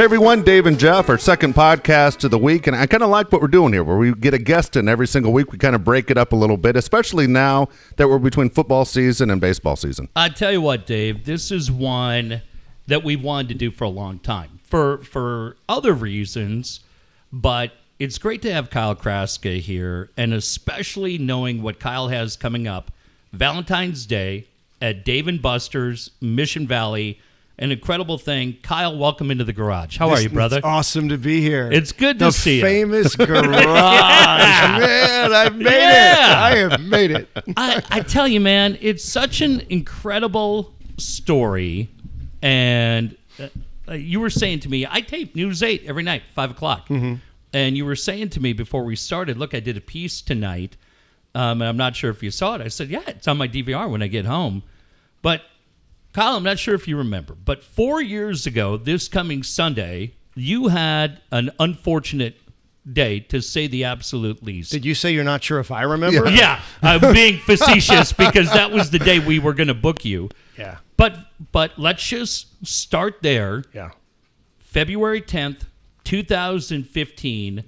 Hey everyone, Dave and Jeff, our second podcast of the week, and I kind of like what we're doing here, where we get a guest in every single week. We kind of break it up a little bit, especially now that we're between football season and baseball season. I tell you what, Dave, this is one that we've wanted to do for a long time for for other reasons, but it's great to have Kyle Kraska here, and especially knowing what Kyle has coming up, Valentine's Day at Dave and Buster's, Mission Valley. An incredible thing. Kyle, welcome into the garage. How are you, brother? It's awesome to be here. It's good to the see you. famous garage. Man, I've made Yeah. it. I have made it. I, I tell you, man, it's such an incredible story. And uh, you were saying to me, I tape News 8 every night, 5 o'clock. And you were saying to me before we started, look, I did a piece tonight. Um, and I'm not sure if you saw it. I said, yeah, it's on my DVR when I get home. But Kyle, I'm not sure if you remember, but four years ago, this coming Sunday, you had an unfortunate day, to say the absolute least. Did you say you're not sure if I remember? Yeah, I'm being facetious because that was the day we were going to book you. Yeah. But but let's just start there. Yeah. February 10th, 2015.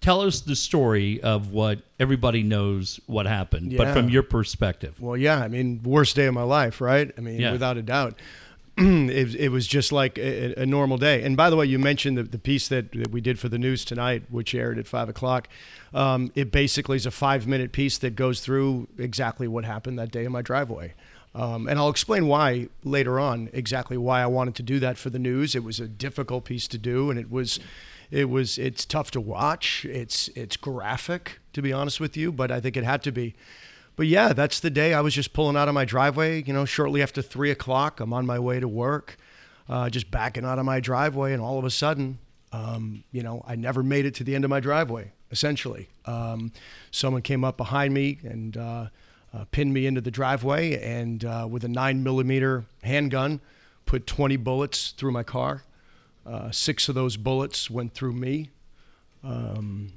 Tell us the story of what everybody knows what happened, but from your perspective. Well, yeah. I mean, worst day of my life, right? I mean, Yeah. without a doubt. it, it was just like a, a normal day. And by the way, you mentioned the, the piece that, that we did for the news tonight, which aired at five o'clock. Um, it basically is a five minute piece that goes through exactly what happened that day in my driveway. Um, and I'll explain why later on, exactly why I wanted to do that for the news. It was a difficult piece to do, and it was, it was, it's tough to watch. It's, it's graphic, to be honest with you, but I think it had to be. But yeah, that's the day I was just pulling out of my driveway. You know, shortly after three o'clock, I'm on my way to work, uh, just backing out of my driveway, and all of a sudden, um, you know, I never made it to the end of my driveway. Essentially, um, someone came up behind me and uh, uh, pinned me into the driveway, and uh, with a nine millimeter handgun, put 20 bullets through my car. Uh, six of those bullets went through me. Um,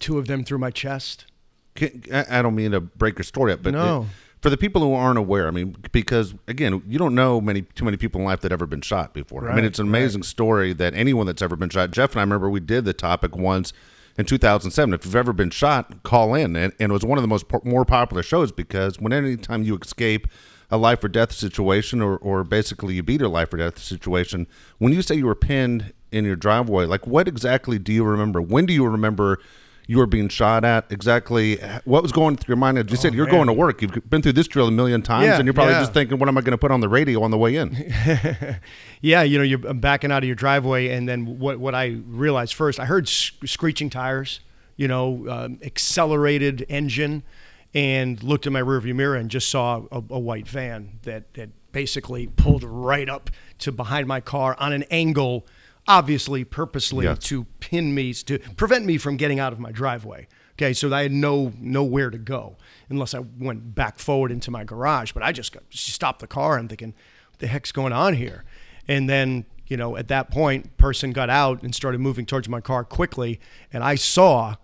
two of them through my chest. I don't mean to break your story up, but No. it- for the people who aren't aware, I mean, because again, you don't know many too many people in life that ever been shot before. I mean, it's an amazing story that anyone that's ever been shot. Jeff and I remember we did the topic once in 2007. If you've ever been shot, call in, and, and it was one of the most po- more popular shows because when any time you escape a life or death situation, or or basically you beat a life or death situation, when you say you were pinned in your driveway, like what exactly do you remember? When do you remember? you were being shot at exactly what was going through your mind as you said you're going to work you've been through this drill a million times Yeah, and you're probably yeah. just thinking what am i going to put on the radio on the way in Yeah, you know, you're backing out of your driveway, and then what? What I realized first, I heard sc- screeching tires, you know, um, accelerated engine, and looked in my rearview mirror and just saw a, a white van that that basically pulled right up to behind my car on an angle, obviously purposely Yes. to pin me to prevent me from getting out of my driveway. Okay, so I had no nowhere to go unless I went back forward into my garage. But I just got, stopped the car. I'm thinking, what the heck's going on here? And then, you know, at that point, person got out and started moving towards my car quickly, and I saw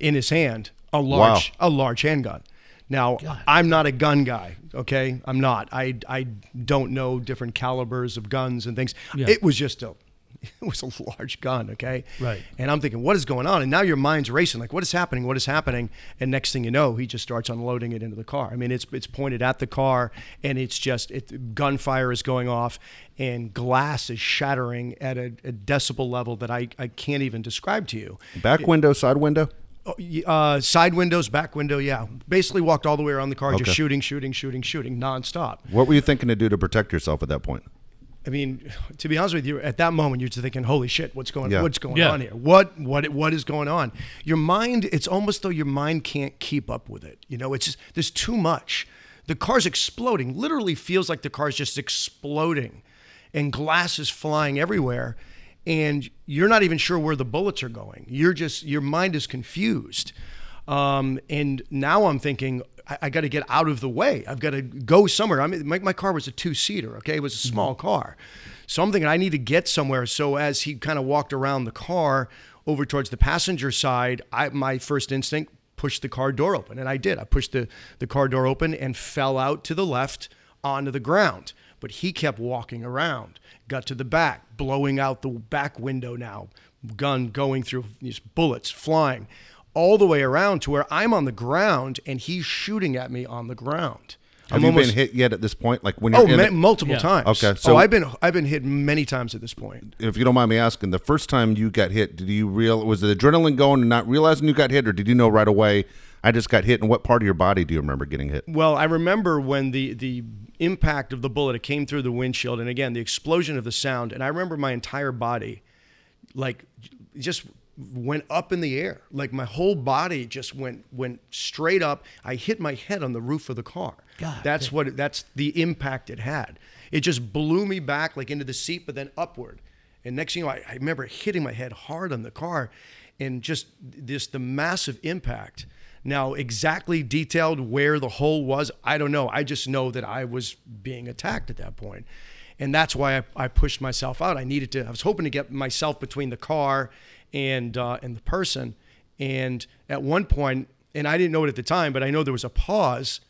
in his hand a large a large handgun. Now, I'm not a gun guy, okay? I'm not. I I don't know different calibers of guns and things. Yeah. It was just a it was a large gun, okay? Right. And I'm thinking, what is going on? And now your mind's racing, like, what is happening? What is happening? And next thing you know, he just starts unloading it into the car. I mean, it's it's pointed at the car, and it's just it, gunfire is going off, and glass is shattering at a, a decibel level that I, I can't even describe to you. back window side window y- Uh, side windows, back window, yeah. Basically walked all the way around the car, Okay. just shooting, shooting, shooting, shooting, nonstop. what were you thinking to do to protect yourself at that point I mean, to be honest with you, at that moment you're just thinking, "Holy shit, what's going Yeah. what's going Yeah. on here? What what what is going on?" Your mind, it's almost though your mind can't keep up with it. You know, it's just there's too much. The car's exploding. Literally feels like the car's just exploding, and glass is flying everywhere, and you're not even sure where the bullets are going. You're just your mind is confused. Um, and now I'm thinking, I, I got to get out of the way. I've got to go somewhere. I mean, my, my car was a two seater, okay? It was a small car. So I'm thinking I need to get somewhere. So as he kind of walked around the car over towards the passenger side, I, my first instinct, pushed the car door open. And I did. I pushed the, the car door open and fell out to the left onto the ground. but he kept walking around. Got to the back, blowing out the back window now, gun going through these bullets flying all the way around to where I'm on the ground and he's shooting at me on the ground. Have I'm you almost- been hit yet at this point? Like when you're Oh, ma- multiple Yeah. times. Okay, oh, so- I've been I've been hit many times at this point. if you don't mind me asking, the first time you got hit, did you real was the adrenaline going and not realizing you got hit, or did you know right away? I just got hit. And what part of your body do you remember getting hit? Well, I remember when the the impact of the bullet it came through the windshield, and again the explosion of the sound, and I remember my entire body, like, just went up in the air. Like my whole body just went went straight up. I hit my head on the roof of the car. God that's what that's the impact it had. It just blew me back like into the seat, but then upward. And next thing you know, I, I remember hitting my head hard on the car, and just this the massive impact. Now, exactly detailed where the hole was, I don't know. I just know that I was being attacked at that point. And that's why I, I pushed myself out. I needed to, I was hoping to get myself between the car and, uh, and the person. And at one point, and I didn't know it at the time, but I know there was a pause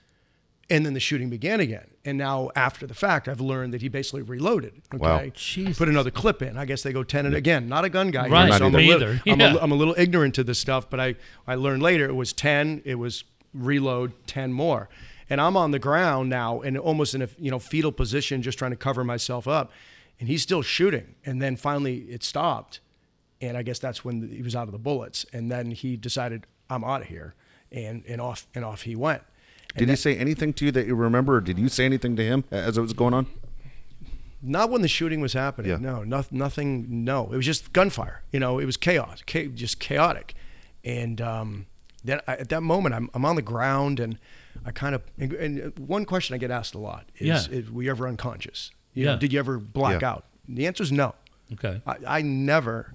and then the shooting began again. And now, after the fact, I've learned that he basically reloaded. Okay, Wow. Jesus. put another clip in. I guess they go ten and again. Not a gun guy, Right, here, not I'm, a me little, either. I'm, Yeah. a, I'm a little ignorant to this stuff, but I I learned later it was ten. It was reload ten more, and I'm on the ground now and almost in a you know fetal position, just trying to cover myself up, and he's still shooting. And then finally it stopped, and I guess that's when he was out of the bullets. And then he decided I'm out of here, and and off and off he went. Did he say anything to you that you remember, or did you say anything to him as it was going on? Not when the shooting was happening. Yeah. No, no, nothing. No, it was just gunfire. You know, it was chaos, cha- just chaotic. And um, then I, at that moment, I'm, I'm on the ground, and I kind of. And, and one question I get asked a lot is, Yeah. is were you ever unconscious? You know, Yeah. did you ever black Yeah. out? And the answer is no. Okay. I, I never,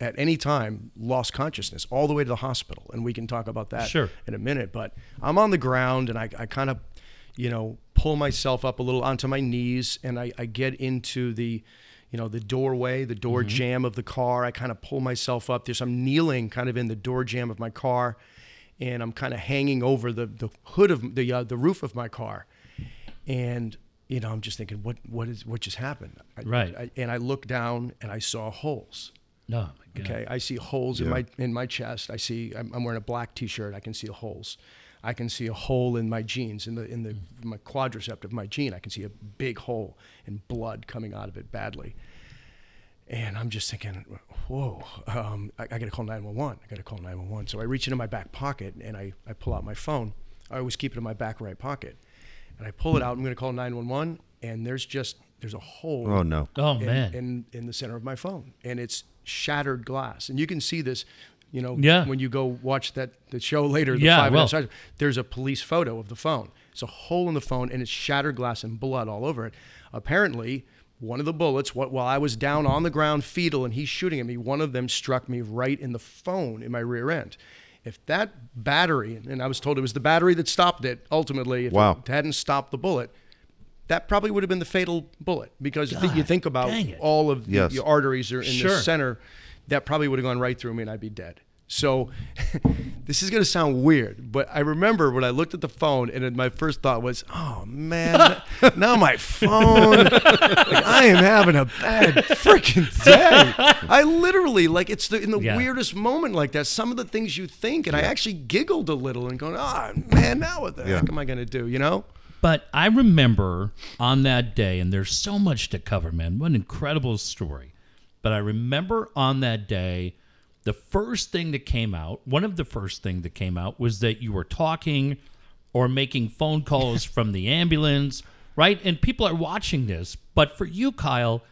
at any time, lost consciousness all the way to the hospital, and we can talk about that Sure. in a minute. But I'm on the ground, and I, I kind of, you know, pull myself up a little onto my knees, and I, I get into the, you know, the doorway, the door jamb of the car. I kind of pull myself up. There's I'm kneeling kind of in the door jamb of my car, and I'm kind of hanging over the the hood of the uh, the roof of my car, and you know, I'm just thinking, what what is what just happened? I, Right. I, and I look down and I saw holes. No, my God. Okay, I see holes in my in my chest. I see I'm, I'm wearing a black T-shirt. I can see holes. I can see a hole in my jeans in the in the my quadricep of my jean. I can see a big hole and blood coming out of it badly. And I'm just thinking, whoa, um, I, I got to call 911. I got to call 911. So I reach into my back pocket and I, I pull out my phone. I always keep it in my back right pocket. And I pull it out. I'm going to call 911. And there's just, there's a hole Oh no! Oh, in, man. in in the center of my phone, and it's shattered glass. And you can see this, you know, Yeah. when you go watch that the show later. The Yeah, five well. minutes there's a police photo of the phone. It's a hole in the phone, and it's shattered glass and blood all over it. Apparently. One of the bullets, wh- while I was down on the ground fetal and he's shooting at me, one of them struck me right in the phone in my rear end. If that battery, and I was told it was the battery that stopped it ultimately, if Wow. it hadn't stopped the bullet, that probably would have been the fatal bullet because th- you think about all of the, Yes. the arteries are in Sure. the center. That probably would have gone right through me and I'd be dead. So this is going to sound weird, but I remember when I looked at the phone and my first thought was, oh man, now my phone, like, I am having a bad freaking day. I literally, like, it's the, in the Yeah. weirdest moment like that, some of the things you think, and I actually giggled a little and going, oh ah, man, now what the Yeah. heck am I going to do, you know? But I remember on that day, and there's so much to cover, man. What an incredible story. But I remember on that day, the first thing that came out, one of the first thing that came out was that you were talking or making phone calls from the ambulance, right? And people are watching this. But for you, Kyle,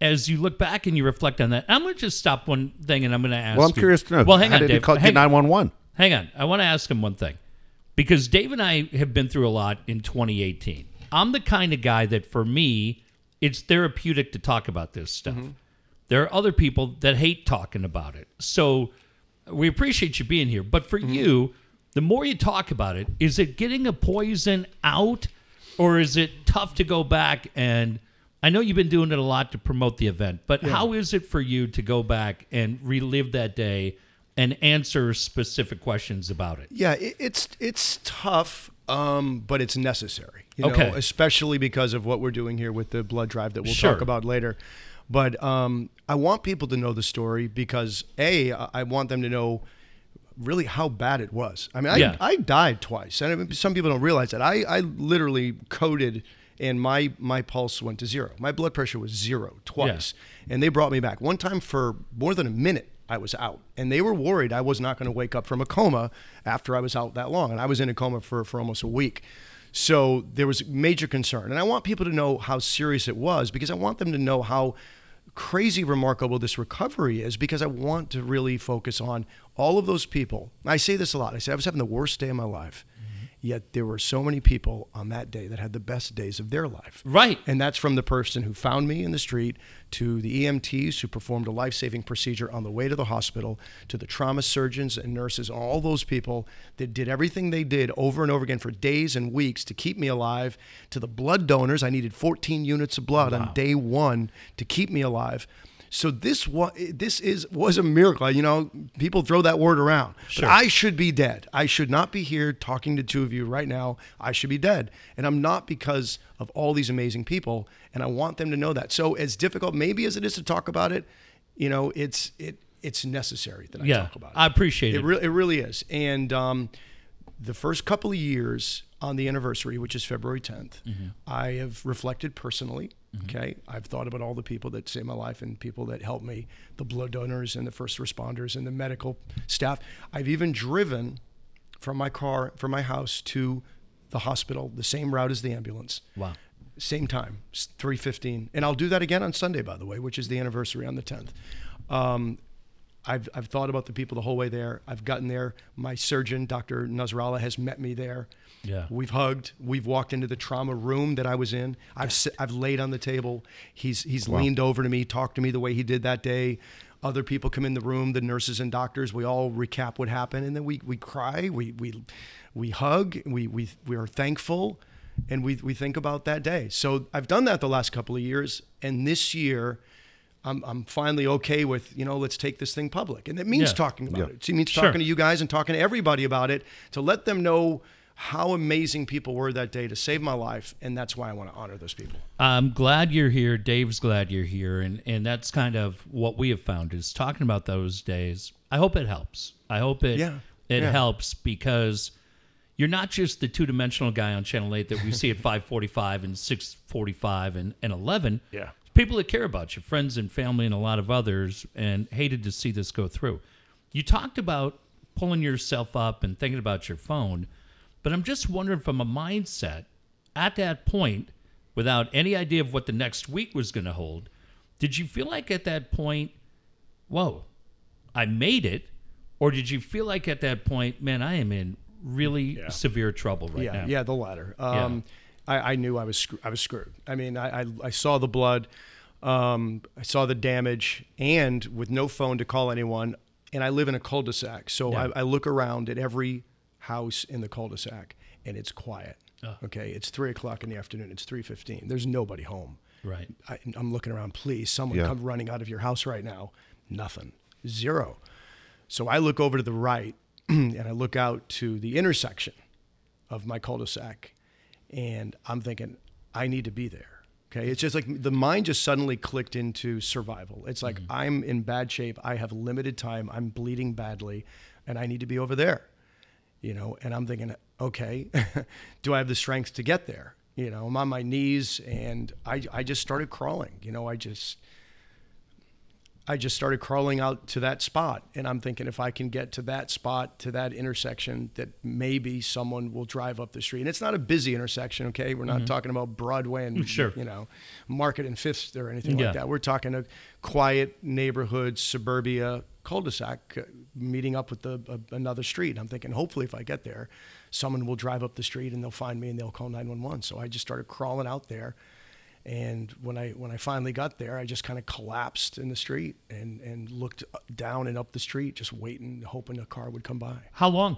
as you look back and you reflect on that, I'm going to just stop one thing and I'm going to ask Well, I'm you- curious to know. Well, hang How on, Dave. call, Hang- get nine one one? Hang on. I want to ask him one thing. Because Dave and I have been through a lot in 2018. I'm the kind of guy that for me, it's therapeutic to talk about this stuff. Mm-hmm. There are other people that hate talking about it. So we appreciate you being here. But for mm-hmm. you, the more you talk about it, is it getting a poison out or is it tough to go back and I know you've been doing it a lot to promote the event, but how is it for you to go back and relive that day and answer specific questions about it? Yeah, it, it's it's tough um, but it's necessary. You Okay. know, especially because of what we're doing here with the blood drive that we'll Sure. talk about later. But um, I want people to know the story because a, I I want them to know really how bad it was. I mean, I, Yeah. I died twice, and I mean, some people don't realize that. I, I literally coded, and my my pulse went to zero. My blood pressure was zero twice, and they brought me back one time for more than a minute. I was out, and they were worried I was not going to wake up from a coma after I was out that long, and I was in a coma for for almost a week. So there was major concern, and I want people to know how serious it was because I want them to know how crazy remarkable this recovery is because I want to really focus on all of those people. I say this a lot. I say I was having the worst day of my life. Yet there were so many people on that day that had the best days of their life. Right. And that's from the person who found me in the street to the EMTs who performed a life saving procedure on the way to the hospital to the trauma surgeons and nurses, all those people that did everything they did over and over again for days and weeks to keep me alive, to the blood donors. I needed 14 units of blood on day one to keep me alive. So this was this is was a miracle. You know, people throw that word around. Sure. But I should be dead. I should not be here talking to two of you right now. I should be dead. And I'm not because of all these amazing people. And I want them to know that. So as difficult maybe as it is to talk about it, you know, it's it it's necessary that I Yeah, talk about it. I appreciate it. It, re- it really is. And um, the first couple of years on the anniversary, which is February 10th, Mm-hmm. I have reflected personally. Okay. I've thought about all the people that saved my life and people that helped me, the blood donors and the first responders and the medical staff. I've even driven from my car, from my house to the hospital, the same route as the ambulance. Wow. Same time, three fifteen, and I'll do that again on Sunday, by the way, which is the anniversary on the tenth. Um, I've I've thought about the people the whole way there. I've gotten there. My surgeon, Dr. Nasrallah, has met me there. Yeah. We've hugged. We've walked into the trauma room that I was in. I've I've laid on the table. He's he's leaned over to me, talked to me the way he did that day. Other people come in the room, the nurses and doctors. We all recap what happened, and then we we cry. We we we hug. We we we are thankful, and we we think about that day. So I've done that the last couple of years, and this year. I'm, I'm finally okay with, you know, let's take this thing public. And it means Yeah. talking about Yeah. it. It means Sure. talking to you guys and talking to everybody about it to let them know how amazing people were that day to save my life. And that's why I want to honor those people. I'm glad you're here. Dave's glad you're here, and and that's kind of what we have found is talking about those days. I hope it helps. I hope it Yeah, it yeah. helps because you're not just the two dimensional guy on Channel Eight that we see at 5:45 and 6:45 and and 11. Yeah. People that care about you, friends and family, and a lot of others, and hated to see this go through. You talked about pulling yourself up and thinking about your phone, but I'm just wondering from a mindset at that point, without any idea of what the next week was going to hold, did you feel like at that point, whoa, I made it? Or did you feel like at that point, man, I am in really severe trouble right yeah, now? yeah, the latter. Um, I, I knew I was screw- I was screwed. I mean, I, I, I saw the blood, um, I saw the damage, and with no phone to call anyone, and I live in a cul-de-sac, so Yeah. I, I look around at every house in the cul-de-sac, and it's quiet. Ah. Okay, it's three o'clock in the afternoon. It's three fifteen. There's nobody home. Right. I, I'm looking around. Please, someone Yeah. come running out of your house right now. Nothing. Zero. So I look over to the right and I look out to the intersection of my cul-de-sac, and I'm thinking, I need to be there. Okay, it's just like the mind just suddenly clicked into survival. It's like mm-hmm. I'm in bad shape. I have limited time. I'm bleeding badly, and I need to be over there. You know, and I'm thinking, okay, do I have the strength to get there? You know, I'm on my knees, and I I just started crawling. You know, I just I just started crawling out to that spot. And I'm thinking if I can get to that spot, to that intersection, that maybe someone will drive up the street. And it's not a busy intersection, okay? We're not talking about Broadway and, Mm-hmm. Sure. you know, Market and Fifth or anything Yeah. like that. We're talking a quiet neighborhood, suburbia cul-de-sac uh, meeting up with the, uh, another street. I'm thinking hopefully if I get there, someone will drive up the street and they'll find me and they'll call 911. So I just started crawling out there. And when I when I finally got there, I just kind of collapsed in the street and and looked down and up the street, just waiting, hoping a car would come by How long?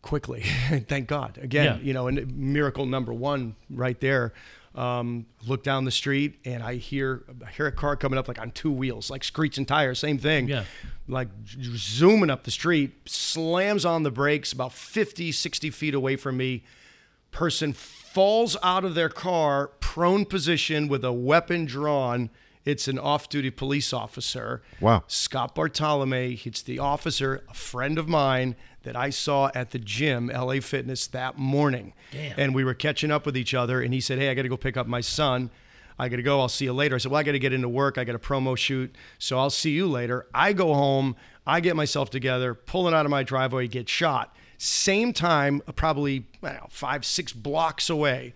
quickly. Thank God. Again, Yeah. you know, and miracle number one right there. Um, look down the street and I hear I hear a car coming up like on two wheels, like screeching tires, same thing. Yeah. like zooming up the street, slams on the brakes about 50, 60 feet away from me. Person falls out of their car, prone position with a weapon drawn. It's an off duty police officer. Wow. Scott Bartolome. It's the officer, a friend of mine that I saw at the gym, LA Fitness, that morning. Damn. And we were catching up with each other. And he said, Hey, I got to go pick up my son. I got to go. I'll see you later. I said, Well, I got to get into work. I got a promo shoot. So I'll see you later. I go home. I get myself together, pulling out of my driveway, get shot. Same time, probably know, five, six blocks away,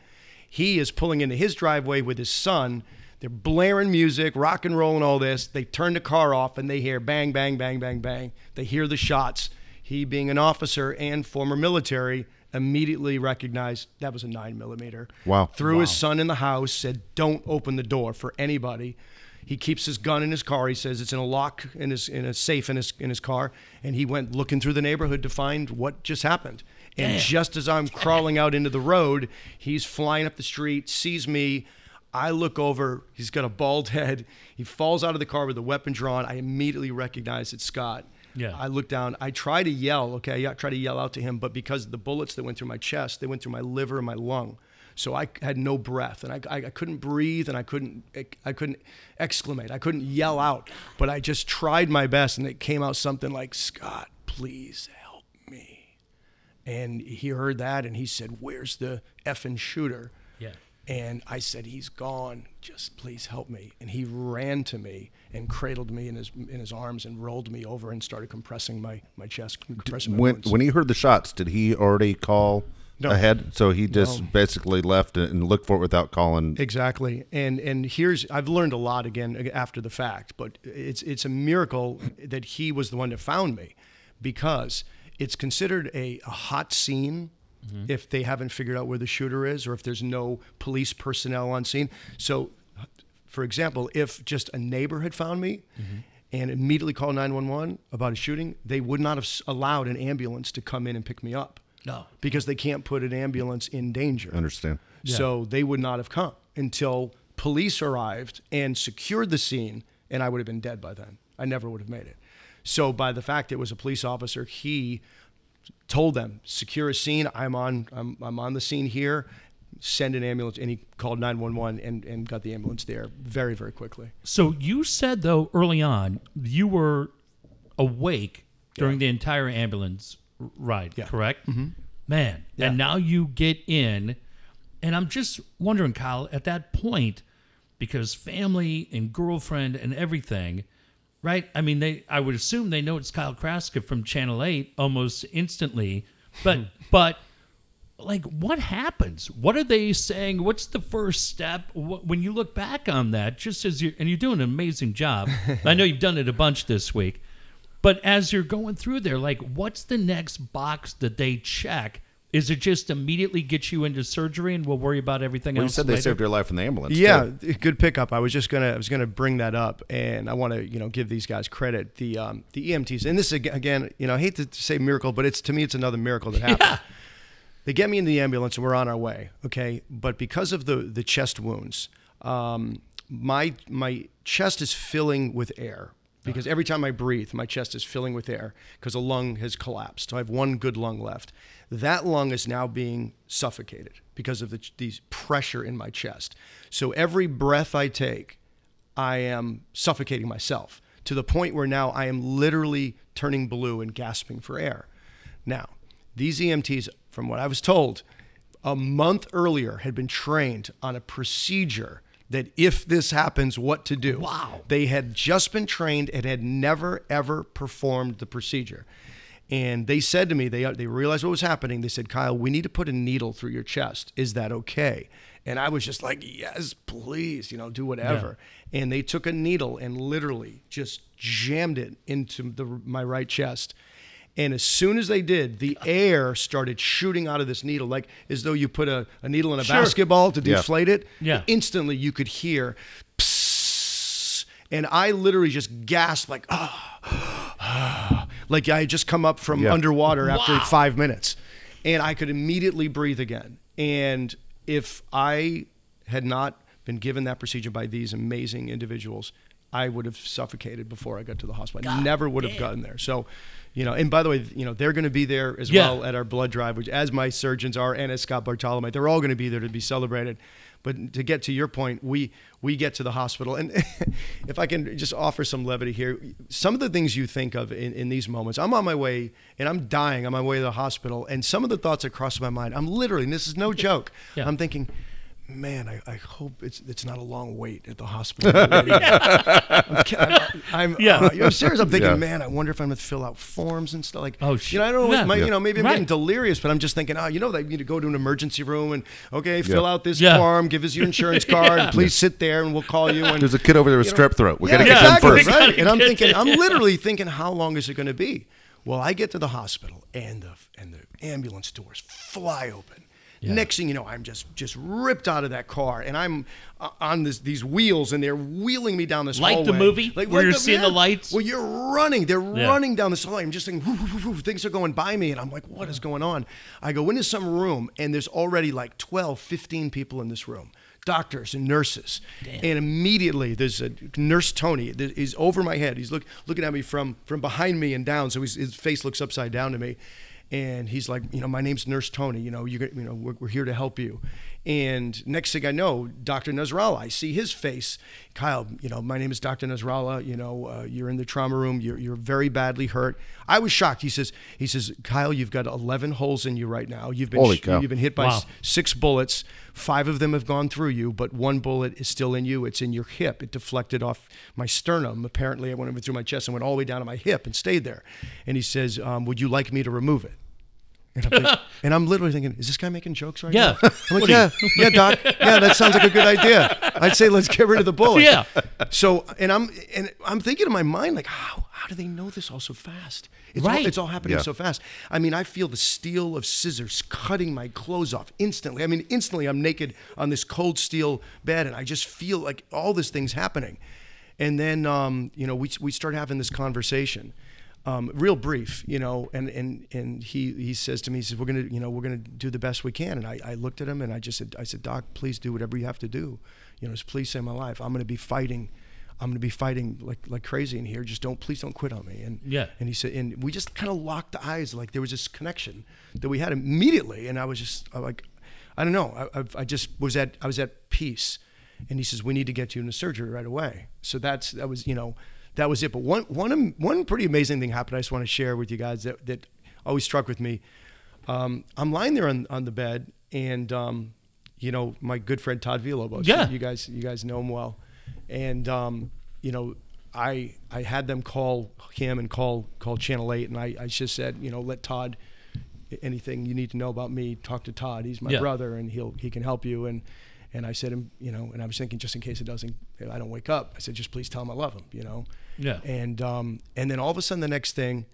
he is pulling into his driveway with his son. They're blaring music, rock and roll, and all this. They turn the car off and they hear bang, bang, bang, bang, bang. They hear the shots. He, being an officer and former military, immediately recognized that was a nine millimeter. Wow. Threw his son in the house, said, Don't open the door for anybody. He keeps his gun in his car. He says it's in a lock in his in a safe in his in his car. And he went looking through the neighborhood to find what just happened. And Damn. just as I'm crawling out into the road, he's flying up the street, sees me. I look over. He's got a bald head. He falls out of the car with a weapon drawn. I immediately recognize it's Scott. Yeah. I look down. I try to yell. Okay, I try to yell out to him, but because of the bullets that went through my chest, they went through my liver and my lung. So I had no breath, and I, I, I couldn't breathe, and I couldn't I couldn't exclamate. I couldn't yell out. But I just tried my best, and it came out something like, "Scott, please help me." And he heard that, and he said, "Where's the effing shooter?" Yeah. And I said, "He's gone. Just please help me." And he ran to me and cradled me in his in his arms and rolled me over and started compressing my my chest, compressing my When wounds. when he heard the shots, did he already call No. ahead? So he just No. basically left and looked for it without calling. Exactly, and and here's I've learned a lot again uh, after the fact, but it's it's a miracle that he was the one that found me, because it's considered a, a hot scene mm-hmm. if they haven't figured out where the shooter is or if there's no police personnel on scene. So, for example, if just a neighbor had found me. Mm-hmm. And immediately called 911 about a shooting, they would not have allowed an ambulance to come in and pick me up No. because they can't put an ambulance in danger. Understand? So they would not have come until police arrived and secured the scene, and I would have been dead by then. I never would have made it. So by the fact it was a police officer, he told them secure a scene. I'm on. I'm, I'm on the scene here. Send an ambulance, and he called 911 and, and got the ambulance there very very quickly. So you said though early on you were awake during the entire ambulance r- ride, Yeah. correct? Mm-hmm. Man, Yeah. and now you get in, and I'm just wondering, Kyle, at that point, because family and girlfriend and everything, right? I mean, they I would assume they know it's Kyle Kraska from Channel Eight almost instantly, but but like what happens what are they saying what's the first step when you look back on that just as you and you're doing an amazing job i know you've done it a bunch this week but as you're going through there like what's the next box that they check is it just immediately get you into surgery and we'll worry about everything Well, you else said they saved your life in the ambulance. Yeah, too. good pickup. I was just gonna I was gonna bring that up, and I want to you know give these guys credit. The um, the EMTs, and this ag- again, you know, I hate to say miracle, but it's to me it's another miracle that happened. Yeah. They get me in the ambulance, and we're on our way. Okay, but because of the the chest wounds, um, my my chest is filling with air. Because every time I breathe, my chest is filling with air because a lung has collapsed. So I have one good lung left. That lung is now being suffocated because of the, the pressure in my chest. So every breath I take, I am suffocating myself to the point where now I am literally turning blue and gasping for air. Now, these EMTs, from what I was told, a month earlier had been trained on a procedure that if this happens, what to do. Wow. They had just been trained and had never, ever performed the procedure. And they said to me, they, they realized what was happening. They said, Kyle, we need to put a needle through your chest. Is that okay? And I was just like, yes, please, you know, do whatever. And they took a needle and literally just jammed it into the, my right chest. And as soon as they did, the air started shooting out of this needle, like as though you put a, a needle in a Sure. basketball to Yeah. deflate it. Yeah. Instantly, you could hear, psss, and I literally just gasped, like, ah, like I had just come up from Yeah. underwater after Wow. five minutes. And I could immediately breathe again. And if I had not been given that procedure by these amazing individuals, I would have suffocated before I got to the hospital. I God never would have damn. gotten there. So, you know, and by the way, you know, they're going to be there as Yeah. well at our blood drive, which as my surgeons are, and as Scott Bartolome, they're all going to be there to be celebrated. But to get to your point, we we get to the hospital, and if I can just offer some levity here, some of the things you think of in, in these moments. I'm on my way, and I'm dying on my way to the hospital, and some of the thoughts that cross my mind. I'm literally, and this is no joke. Yeah. I'm thinking. Man, I, I hope it's it's not a long wait at the hospital. already." I'm, I'm, I'm, Yeah. uh, I'm serious. I'm thinking, Yeah. man, I wonder if I'm going to fill out forms and stuff. Like, Oh, sh- you know, I don't know. yeah. my- Yeah. You know, maybe I'm Right. getting delirious, but I'm just thinking, oh, you know, they need to go to an emergency room and okay, fill Yeah. out this Yeah. form, give us your insurance card, please sit there, and we'll call you. And There's a kid over there with strep throat. We yeah, got to get exactly, them first. Right? And I'm thinking, it. I'm literally thinking, how long is it going to be? Well, I get to the hospital, and the and the ambulance doors fly open. Next thing you know, I'm just just ripped out of that car, and I'm uh, on this, these wheels, and they're wheeling me down this Like the hallway. movie, where you're seeing the lights? Well, you're running. They're Yeah. running down this hallway. I'm just thinking, whoo, whoo, whoo, things are going by me, and I'm like, what is going on? I go into some room, and there's already like 12, 15 people in this room. Doctors and nurses, and immediately there's a nurse Tony. is over my head. He's look, looking at me from from behind me and down, so his face looks upside down to me, and he's like, you know, my name's Nurse Tony. You know, you you know, we're, we're here to help you. And next thing I know, Dr. Nasrallah, I see his face. Kyle, you know, my name is Dr. Nasrallah. You know, uh, you're in the trauma room. You're, you're very badly hurt. I was shocked. He says, he says, Kyle, you've got 11 holes in you right now. You've been, Holy cow. you've been hit by Wow. s- six bullets. Five of them have gone through you, but one bullet is still in you. It's in your hip. It deflected off my sternum. Apparently, it went over through my chest and went all the way down to my hip and stayed there. And he says, um, would you like me to remove it? And I'm, thinking- and I'm literally thinking, is this guy making jokes right Yeah. now? I'm like, What are yeah, yeah, doc. Yeah, that sounds like a good idea. I'd say let's get rid of the bullet. Yeah. So, and I'm and I'm thinking in my mind like, how how do they know this all so fast? It's Right. All, it's all happening Yeah. so fast. I mean, I feel the steel of scissors cutting my clothes off instantly. I mean, instantly I'm naked on this cold steel bed, and I just feel like all this thing's happening. And then, um, you know, we we start having this conversation um, real brief, you know, and, and, and he, he says to me, he says, we're going to, you know, we're going to do the best we can. And I, I looked at him and I just said, I said, doc, please do whatever you have to do. You know, just please save my life. I'm going to be fighting. I'm going to be fighting like, like crazy in here. Just don't, please don't quit on me. And, Yeah. and he said, and we just kind of locked eyes. Like there was this connection that we had immediately. And I was just like, I don't know. I, I, I just was at, I was at peace. And he says, we need to get you into surgery right away. So that's, that was, you know, that was it. But one one one pretty amazing thing happened. I just want to share with you guys that that always struck with me. Um, I'm lying there on, on the bed, and um, you know my good friend Todd Villalobos. Yeah. you guys you guys know him well, and um, you know I I had them call him and call call Channel Eight, and I, I just said you know let Todd anything you need to know about me talk to Todd. He's my Yeah. brother, and he'll he can help you and. And I said, him, you know, and I was thinking, just in case it doesn't, I don't wake up. I said, just please tell him I love him, you know. Yeah. And um, and then all of a sudden, the next thing,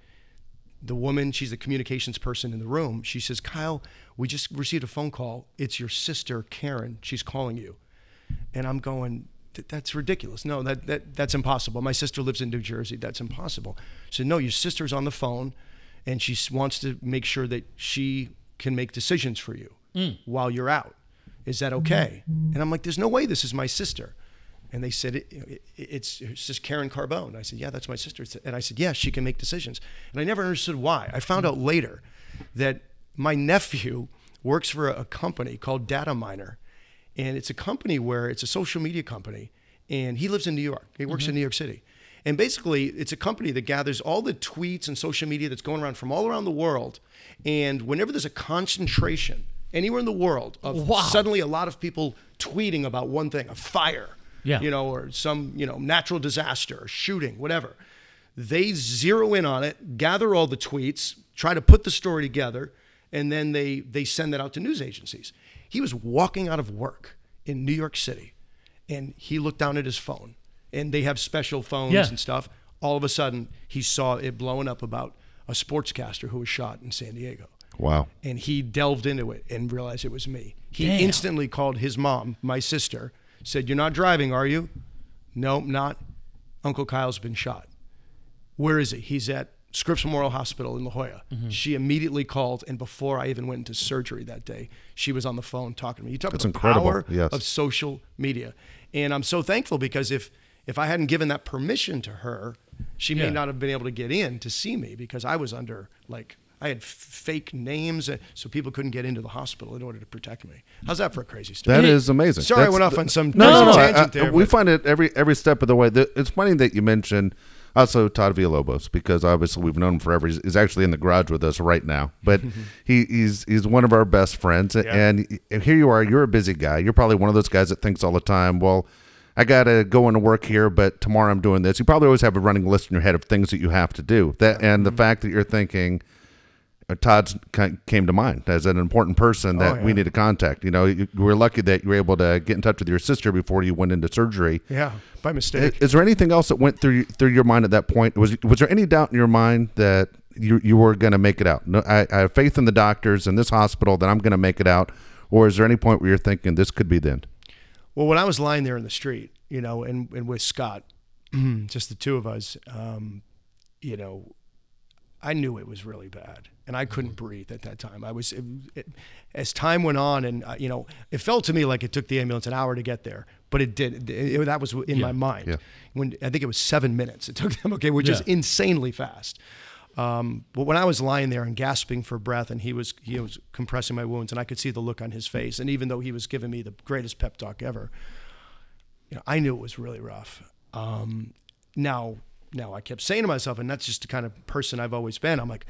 the woman, she's the communications person in the room. She says, Kyle, we just received a phone call. It's your sister, Karen. She's calling you. And I'm going, that's ridiculous. No, that, that that's impossible. My sister lives in New Jersey. That's impossible. So no, your sister's on the phone, and she wants to make sure that she can make decisions for you while you're out. Is that okay? And I'm like, there's no way this is my sister. And they said, it, it, it's, it's just Karen Carbone. I said, yeah, that's my sister. And I said, yeah, she can make decisions. And I never understood why. I found out later that my nephew works for a, a company called Dataminr. And it's a company where it's a social media company. And he lives in New York. He works in mm-hmm. New York City. And basically, it's a company that gathers all the tweets and social media that's going around from all around the world. And whenever there's a concentration anywhere in the world of Wow. suddenly a lot of people tweeting about one thing, a fire, Yeah. you know, or some, you know, natural disaster, or shooting, whatever. They zero in on it, gather all the tweets, try to put the story together, and then they they send that out to news agencies. He was walking out of work in New York City, and he looked down at his phone, and they have special phones Yeah. and stuff. All of a sudden, he saw it blowing up about a sportscaster who was shot in San Diego Wow. and he delved into it and realized it was me. He Damn. instantly called his mom, my sister, said, "You're not driving, are you?" "No, not." Uncle Kyle's been shot. Where is he? He's at Scripps Memorial Hospital in La Jolla. Mm-hmm. She immediately called, and before I even went into surgery that day, she was on the phone talking to me. You talk That's about incredible. the power Yes. of social media, and I'm so thankful because if if I hadn't given that permission to her, she may Yeah. not have been able to get in to see me because I was under like I had fake names, uh, so people couldn't get into the hospital in order to protect me. How's that for a crazy story? That is amazing. Sorry, I went off the- on some No, no, no. tangent I- I- there, we find it every every step of the way. It's funny that you mentioned also Todd Villalobos because obviously we've known him forever. He's, he's actually in the garage with us right now, but he, he's he's one of our best friends. And here you are. You're a busy guy. You're probably one of those guys that thinks all the time, well. I gotta go into work here, but tomorrow I'm doing this. You probably always have a running list in your head of things that you have to do. That and the Mm-hmm. fact that you're thinking, uh, Todd's came to mind as an important person that Oh, we need to contact. You know, were lucky that you were able to get in touch with your sister before you went into surgery. yeah, by mistake. Is there anything else that went through through your mind at that point? Was was there any doubt in your mind that you you were going to make it out? No, I, I have faith in the doctors and this hospital that I'm going to make it out. Or is there any point where you're thinking this could be the end? Well, when I was lying there in the street, you know, and, and with Scott, just the two of us, um, you know, I knew it was really bad, and I couldn't breathe at that time. I was, it, it, as time went on, and uh, you know, it felt to me like it took the ambulance an hour to get there, but it did. It, it- that was in my mind. yeah. When I think it was seven minutes it took them. Okay, which is insanely fast. Um, but when I was lying there and gasping for breath, and he was he was compressing my wounds, and I could see the look on his face, and even though he was giving me the greatest pep talk ever, you know, I knew it was really rough. Um, now, now I kept saying to myself, and that's just the kind of person I've always been. I'm like,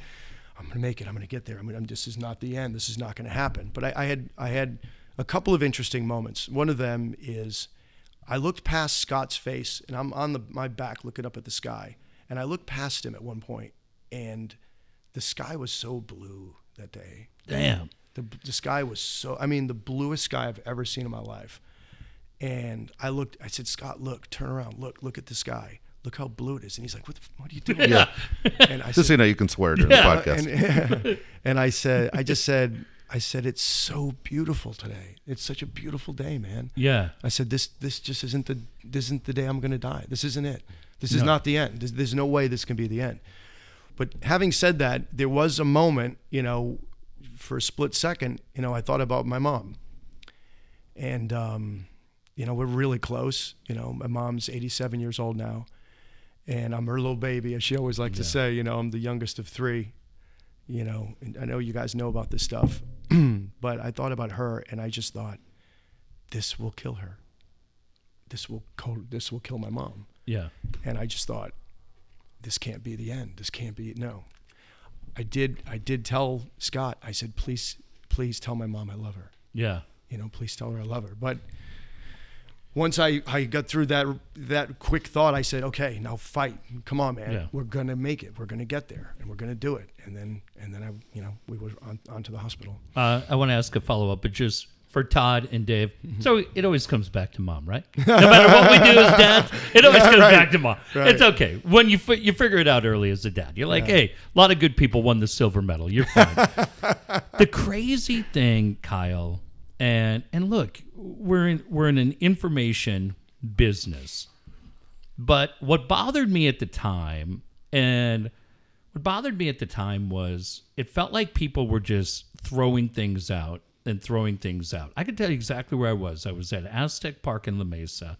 I'm gonna make it. I'm gonna get there. I'm gonna. This is not the end. This is not gonna happen. But I, I had I had a couple of interesting moments. One of them is I looked past Scott's face, and I'm on the my back looking up at the sky, and I looked past him at one point, and the sky was so blue that day. Damn. The, the sky was so, I mean, the bluest sky I've ever seen in my life. And I looked, I said, Scott, look, turn around, look, look at the sky. Look how blue it is. And he's like, what, the, what are you doing? Yeah. And I Just so said, you know, you can swear during Yeah. the podcast. and, and I said, I just said, I said, it's so beautiful today. It's such a beautiful day, man. Yeah. I said, this, this just isn't the, this isn't the day I'm going to die. This isn't it. This is No. not the end. There's, there's no way this can be the end. But having said that, there was a moment, you know, for a split second, you know, I thought about my mom. And, um, you know, we're really close. You know, my mom's 87 years old now. And I'm her little baby, as she always liked to say. You know, I'm the youngest of three. You know, and I know you guys know about this stuff. but I thought about her and I just thought, this will kill her. This will, co- this will kill my mom. Yeah. And I just thought, this can't be the end. This can't be no. I did I did tell Scott, I said, please, please tell my mom I love her. Yeah. You know, please tell her I love her. But once I, I got through that that quick thought, I said, okay, now fight. Come on, man. Yeah. We're gonna make it. We're gonna get there, and we're gonna do it. And then and then I, you know, we were on, on to the hospital. Uh, I want to ask a follow up, but just for Todd and Dave. Mm-hmm. So it always comes back to mom, right? No matter what we do as dads, it always comes Right. back to mom. Right. It's okay when you fi- you figure it out early as a dad. You're like, hey, a lot of good people won the silver medal. You're fine. the crazy thing, Kyle, and and look, we're in we're in an information business. But what bothered me at the time, and what bothered me at the time was it felt like people were just throwing things out and throwing things out. I can tell you exactly where I was. I was at Aztec Park in La Mesa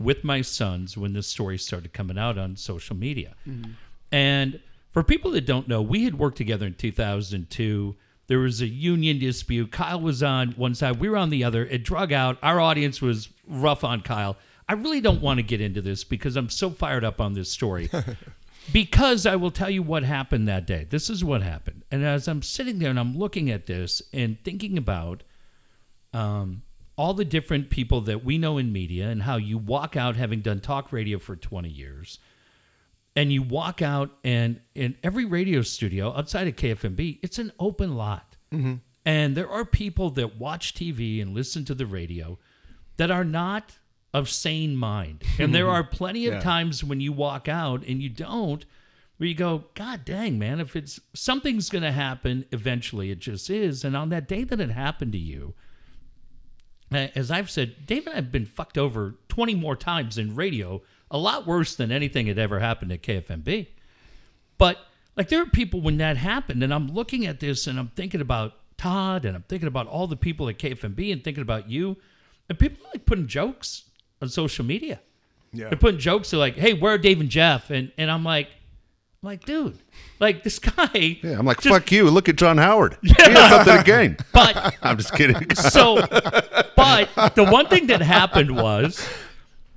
with my sons when this story started coming out on social media. Mm-hmm. And for people that don't know, we had worked together in 2002. There was a union dispute. Kyle was on one side, we were on the other. It drug out. Our audience was rough on Kyle. I really don't want to get into this because I'm so fired up on this story. because I will tell you what happened that day. This is what happened. And as I'm sitting there and I'm looking at this and thinking about um, all the different people that we know in media and how you walk out having done talk radio for 20 years and you walk out and in every radio studio outside of KFMB, it's an open lot. Mm-hmm. And there are people that watch TV and listen to the radio that are not of sane mind. And there are plenty of Yeah. times when you walk out and you don't, where you go, God dang, man, if it's something's going to happen eventually, it just is. And on that day that it happened to you, as I've said, Dave and I have been fucked over 20 more times in radio, a lot worse than anything had ever happened at KFMB. But like there are people when that happened, and I'm looking at this and I'm thinking about Todd and I'm thinking about all the people at KFMB and thinking about you, and people are like putting jokes on social media. Yeah. They're putting jokes. They're like, "Hey, where are Dave and Jeff?" And and I'm like, I'm like, dude, like this guy. Yeah, I'm like, just- fuck you. Look at John Howard. Yeah. He has something to gain. But I'm just kidding. so, but the one thing that happened was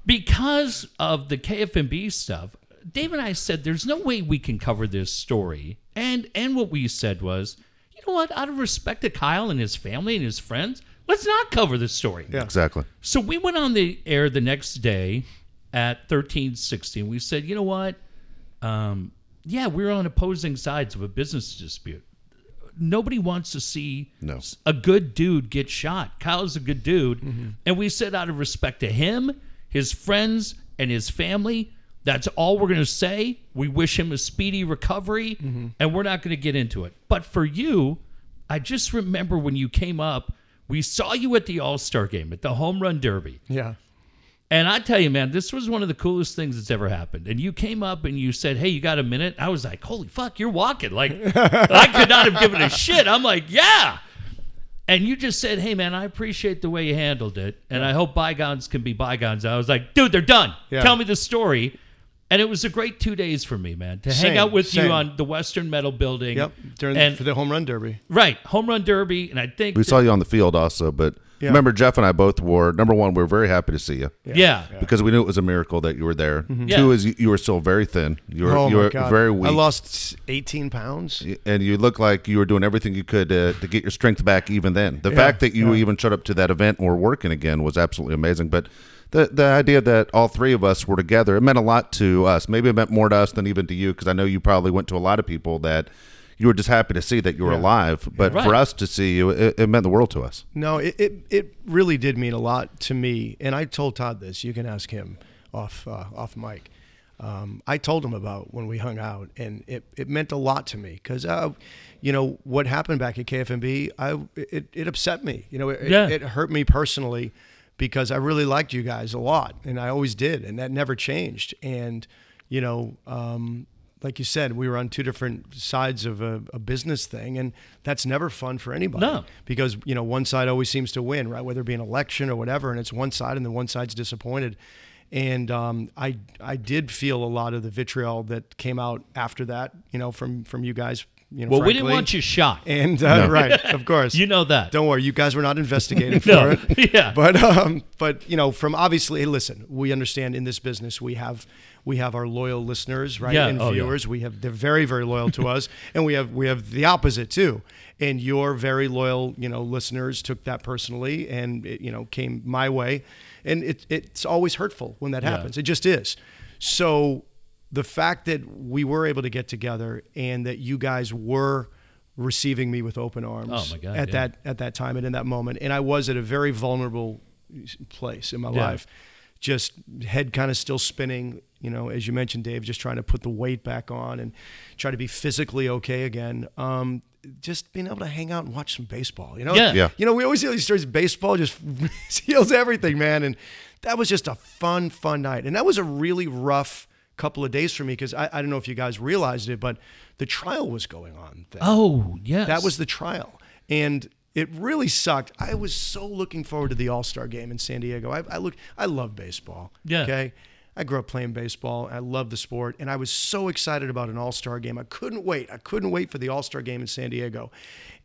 because of the KFMB stuff. Dave and I said, "There's no way we can cover this story," and and what we said was, you know what? Out of respect to Kyle and his family and his friends, let's not cover this story. Yeah. Exactly. So we went on the air the next day at thirteen sixteen. We said, you know what? Um, yeah, we're on opposing sides of a business dispute. Nobody wants to see No. a good dude get shot. Kyle's a good dude. And we said, out of respect to him, his friends, and his family, that's all we're going to say. We wish him a speedy recovery, mm-hmm. and we're not going to get into it. But for you, I just remember when you came up, we saw you at the All Star game, at the Home Run Derby. Yeah. And I tell you, man, this was one of the coolest things that's ever happened. And you came up and you said, "Hey, you got a minute?" I was like, "Holy fuck, you're walking!" Like I could not have given a shit. I'm like, "Yeah." And you just said, "Hey, man, I appreciate the way you handled it, and I hope bygones can be bygones." I was like, "Dude, they're done. Yeah. Tell me the story." And it was a great two days for me, man, to hang out with same. you on the Western Metal Building. Yep. During and for the home run derby. right home run derby, and I think We saw you on the field also, but Yeah. remember, Jeff and I both were number one. We were very happy to see you yeah, because we knew it was a miracle that you were there. Mm-hmm. Yeah. Two is you, you were still very thin. You were oh you my were god. very weak. I lost 18 pounds. and you looked like you were doing everything you could to, to get your strength back even then. The Yeah, fact that you yeah. even showed up to that event and were working again was absolutely amazing. But the the idea that all three of us were together, it meant a lot to us. Maybe it meant more to us than even to you because I know you probably went to a lot of people that you were just happy to see that you were alive. But Right. for us to see you, it, it meant the world to us. No, it, it it really did mean a lot to me, and I told Todd this. You can ask him off uh, off mic. Um, I told him about when we hung out, and it, it meant a lot to me because, uh, you know, what happened back at KFMB, I it, it upset me. You know, it, Yeah. it hurt me personally because I really liked you guys a lot, and I always did, and that never changed. And you know, um, like you said, we were on two different sides of a, a business thing, and that's never fun for anybody No. because you know one side always seems to win, right? Whether it be an election or whatever, and it's one side, and then one side's disappointed. And um, I I did feel a lot of the vitriol that came out after that, you know, from from you guys. You know, well, we didn't want you shot. And uh, right, of course, You know that. Don't worry, you guys were not investigating for No. it. Yeah. But um, but you know, from obviously, listen, we understand in this business we have we have our loyal listeners, right, Yeah. and Oh, yeah. viewers. We have they're very very loyal to us, and we have we have the opposite too. And your very loyal, you know, listeners took that personally, and it, you know, came my way, and it it's always hurtful when that Yeah. happens. It just is. So the fact that we were able to get together and that you guys were receiving me with open arms Oh, my God, at yeah. that at that time and in that moment and I was at a very vulnerable place in my Yeah. life just head kind of still spinning you know as you mentioned Dave just trying to put the weight back on and try to be physically okay again um just being able to hang out and watch some baseball you know Yeah. Yeah. you know we always hear these stories baseball just heals everything man and that was just a fun fun night and that was a really rough couple of days for me because I, I don't know if you guys realized it but the trial was going on then. Oh, yes. That was the trial. And it really sucked. I was so looking forward to the All Star game in San Diego. I, I look, I love baseball. Yeah. Okay. I grew up playing baseball. I love the sport, and I was so excited about an All Star game. I couldn't wait. I couldn't wait for the All Star game in San Diego.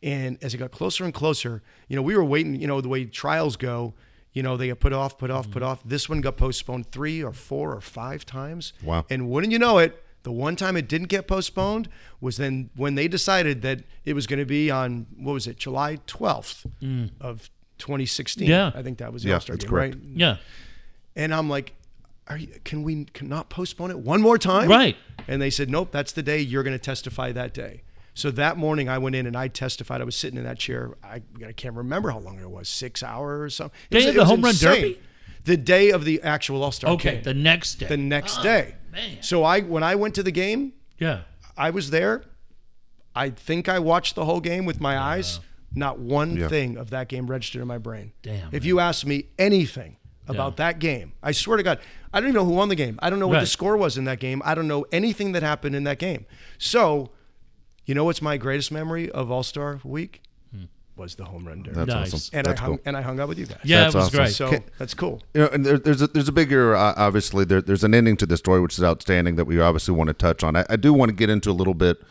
And as it got closer and closer, you know, we were waiting. You know, the way trials go, you know, they get put off, put off, put mm-hmm. off. This one got postponed three or four or five times. Wow. And wouldn't you know it, the one time it didn't get postponed was then when they decided that it was going to be on what was it, July 12th mm. of 2016. Yeah. I think that was the Yeah, All-Star that's game, correct. right? Yeah. And I'm like, Are you, can we cannot postpone it one more time? Right. And they said, nope, that's the day you're going to testify that day. So that morning I went in and I testified. I was sitting in that chair. I, I can't remember how long it was, six hours or something. Day was- of it the was home run derby? The day of the actual All Star Okay. game. The next day. the next Oh, day. Man. So I when I went to the game, Yeah. I was there. I think I watched the whole game with my eyes. Not one Yeah. thing of that game registered in my brain. Damn, If you ask me anything about that game, I swear to God, I don't even know who won the game. I don't know what the score was in that game. I don't know anything that happened in that game. So, you know what's my greatest memory of All Star Week? Was the home run derby. That's Nice. awesome. and That's I hung cool. and I hung out with you guys. Yeah, That's it was awesome. great. So Okay. that's cool. You know, and there, there's a there's a bigger uh, obviously there, there's an ending to the story which is outstanding that we obviously want to touch on. I, I do want to get into a little bit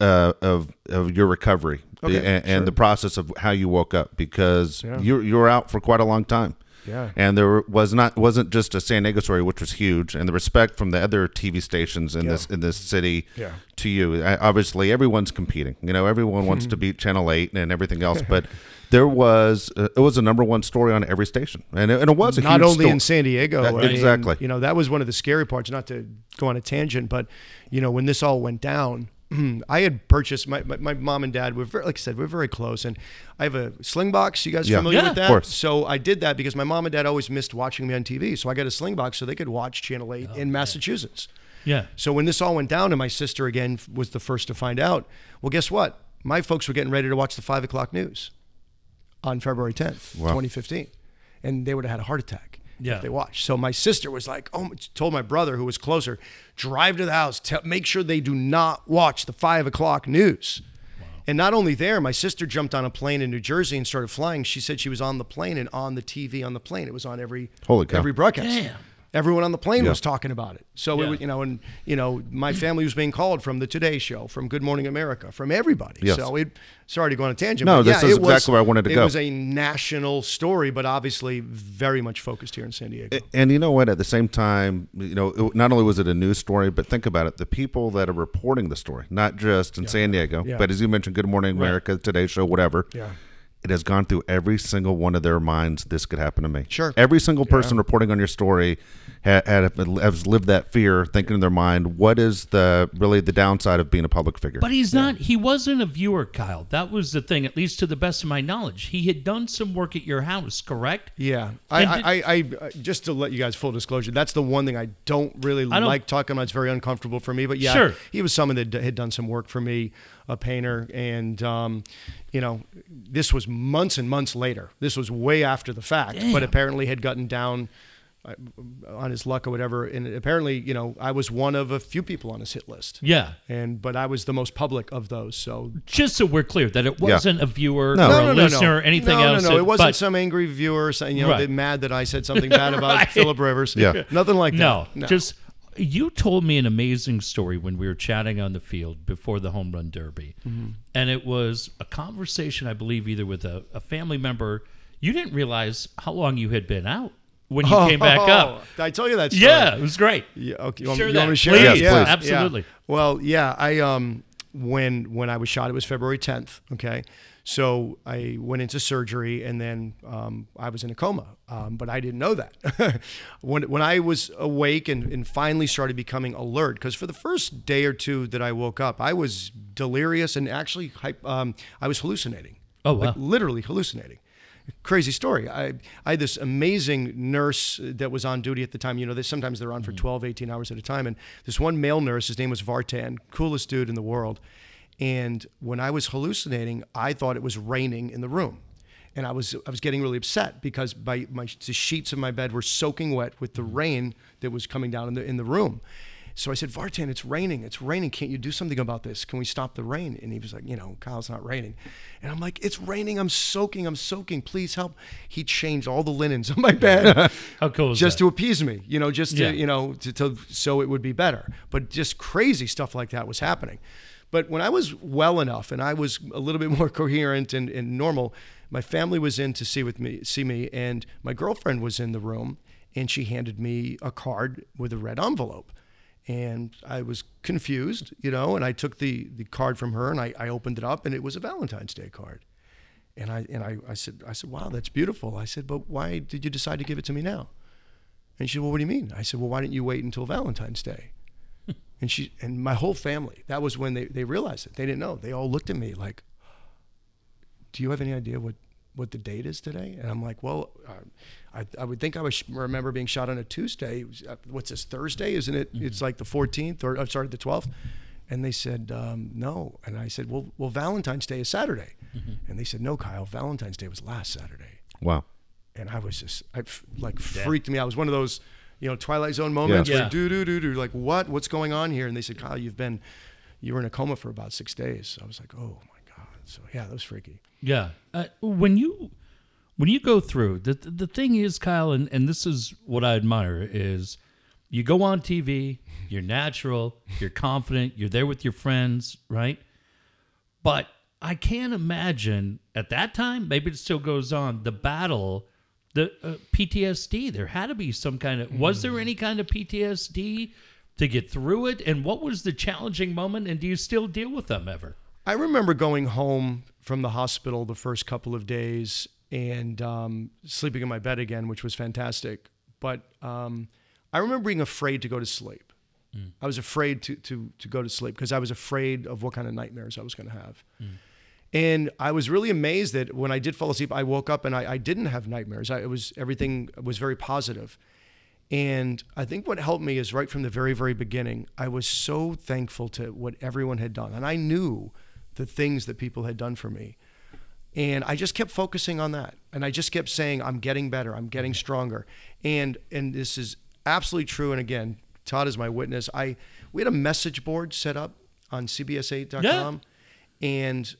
uh, of of your recovery Okay, and, sure. and the process of how you woke up because Yeah. you you were out for quite a long time. Yeah. and there was not wasn't just a San Diego story, which was huge, and the respect from the other TV stations in Yeah. this in this city Yeah. to you. I, obviously, everyone's competing. You know, everyone wants to beat Channel Eight and everything else, but there was uh, it was a number one story on every station, and it, and it was a not only sto- in San Diego. That- I mean, exactly. you know, that was one of the scary parts. Not to go on a tangent, but you know, when this all went down, I had purchased my, my, my mom and dad were very, like I said, we're very close, and I have a Slingbox. You guys Yeah. familiar Yeah, with of that? course. So I did that because my mom and dad always missed watching me on TV. So I got a Slingbox so they could watch Channel Eight oh, in Massachusetts. Yeah. So when this all went down, and my sister again was the first to find out. Well, guess what? My folks were getting ready to watch the five o'clock news on February 10th, Wow. 2015, and they would have had a heart attack Yeah. if they watched. So my sister was like, "Oh," told my brother who was closer, drive to the house, tell, make sure they do not watch the five o'clock news. And not only there, my sister jumped on a plane in New Jersey and started flying. She said she was on the plane and on the TV on the plane. It was on every Holy cow. every broadcast. Damn. Everyone on the plane Yeah. was talking about it. So it Yeah. was, you know, and you know, my family was being called from the Today Show, from Good Morning America, from everybody. Yes. So it. Sorry to go on a tangent. No, but this yeah, is it was- exactly where I wanted to it go. was a national story, but obviously very much focused here in San Diego. And you know what? At the same time, you know, it, not only was it a news story, but think about it: the people that are reporting the story, not just in San Diego, but as you mentioned, Good Morning America, Today Show, whatever. Yeah. It has gone through every single one of their minds. This could happen to me. Sure. Every single person reporting on your story ha- had, has lived that fear, thinking in their mind, "What is the really the downside of being a public figure?" But he's not. He wasn't a viewer, Kyle. That was the thing. At least to the best of my knowledge, he had done some work at your house. Correct? Yeah, I, And I, I, I, just to let you guys full disclosure, that's the one thing I don't really I don't- like talking about. It's very uncomfortable for me. But yeah, Sure. he was someone that had done some work for me, a painter, and um, you know, this was months and months later. This was way after the fact, but apparently had gotten down on his luck or whatever. And apparently, you know, I was one of a few people on his hit list. Yeah. And but I was the most public of those. So Just so we're clear that it wasn't a viewer No. or No, a no, no, listener no. or anything no, else. No, no, it wasn't but- some angry viewer saying, you know, Right. they're mad that I said something bad about Right. Philip Rivers. Yeah. Nothing like that. No, just you told me an amazing story when we were chatting on the field before the home run derby, Mm-hmm. and it was a conversation, I believe, either with a, a family member. You didn't realize how long you had been out when you came back up. Did I tell you that story? Yeah, it was great. Yeah, okay. You want, you want to share please. Yes, please. Absolutely. Well, yeah, I um when when I was shot, it was February 10th. Okay, so I went into surgery and then um, I was in a coma, um, but I didn't know that. when when I was awake and, and finally started becoming alert, because for the first day or two that I woke up, I was delirious and actually um, I was hallucinating. Oh, like wow. literally hallucinating. Crazy story. I, I had this amazing nurse that was on duty at the time. You know, they, sometimes they're on for mm-hmm. 12, 18 hours at a time. And this one male nurse, his name was Vartan, coolest dude in the world. And when I was hallucinating, I thought it was raining in the room. And I was, I was getting really upset because my, my, the sheets of my bed were soaking wet with the rain that was coming down in the, in the room. So I said, Vartan, it's raining. It's raining. Can't you do something about this? Can we stop the rain? And he was like, you know, Kyle, it's not raining. And I'm like, it's raining. I'm soaking. I'm soaking. Please help. He changed all the linens on my bed How cool is just that? to appease me, you know, just to, Yeah. you know, to, to, so it would be better. But just crazy stuff like that was happening. But when I was well enough and I was a little bit more coherent and, and normal, my family was in to see with me, see me, and my girlfriend was in the room, and she handed me a card with a red envelope, and I was confused, you know, and I took the the card from her and I, I opened it up, and it was a Valentine's Day card, and I and I, I said I said wow that's beautiful. I said but why did you decide to give it to me now? And she said, Well, what do you mean? I said, Well, why didn't you wait until Valentine's Day? and she and my whole family, that was when they, they realized it. They didn't know. They all looked at me like, Do you have any idea what, what the date is today? And I'm like, Well, uh, I, I would think I would sh- remember being shot on a Tuesday. Was, uh, What's this, Thursday? Isn't it? It's like the 14th or, I'm sorry, the 12th. And they said, um, No. And I said, Well, well Valentine's Day is Saturday. And they said, No, Kyle, Valentine's Day was last Saturday wow. and I was just, I f- like freaked me out. It was one of those, you know, Twilight Zone moments Yeah. where do do do do, like what, what's going on here? And they said, Kyle, you've been, you were in a coma for about six days. I was like, oh my god. So yeah, that was freaky. Yeah. Uh, when you when you go through the the thing is, Kyle, and, and this is what I admire is you go on TV, you're natural, you're confident, you're there with your friends, right? But I can't imagine at that time, maybe it still goes on, the battle, the uh, PTSD. There had to be some kind of, was there any kind of PTSD to get through it? And what was the challenging moment? And do you still deal with them ever? I remember going home from the hospital the first couple of days and um, sleeping in my bed again, which was fantastic. But um, I remember being afraid to go to sleep. Mm. I was afraid to, to, to go to sleep because I was afraid of what kind of nightmares I was going to have. Mm. And I was really amazed that when I did fall asleep, I woke up and I, I didn't have nightmares. I, it was everything was very positive. And I think what helped me is right from the very, very beginning, I was so thankful to what everyone had done. And I knew the things that people had done for me. And I just kept focusing on that. And I just kept saying, I'm getting better, I'm getting mm-hmm. stronger. And and this is absolutely true. And again, Todd is my witness. I we had a message board set up on CBS8.com. Yeah. And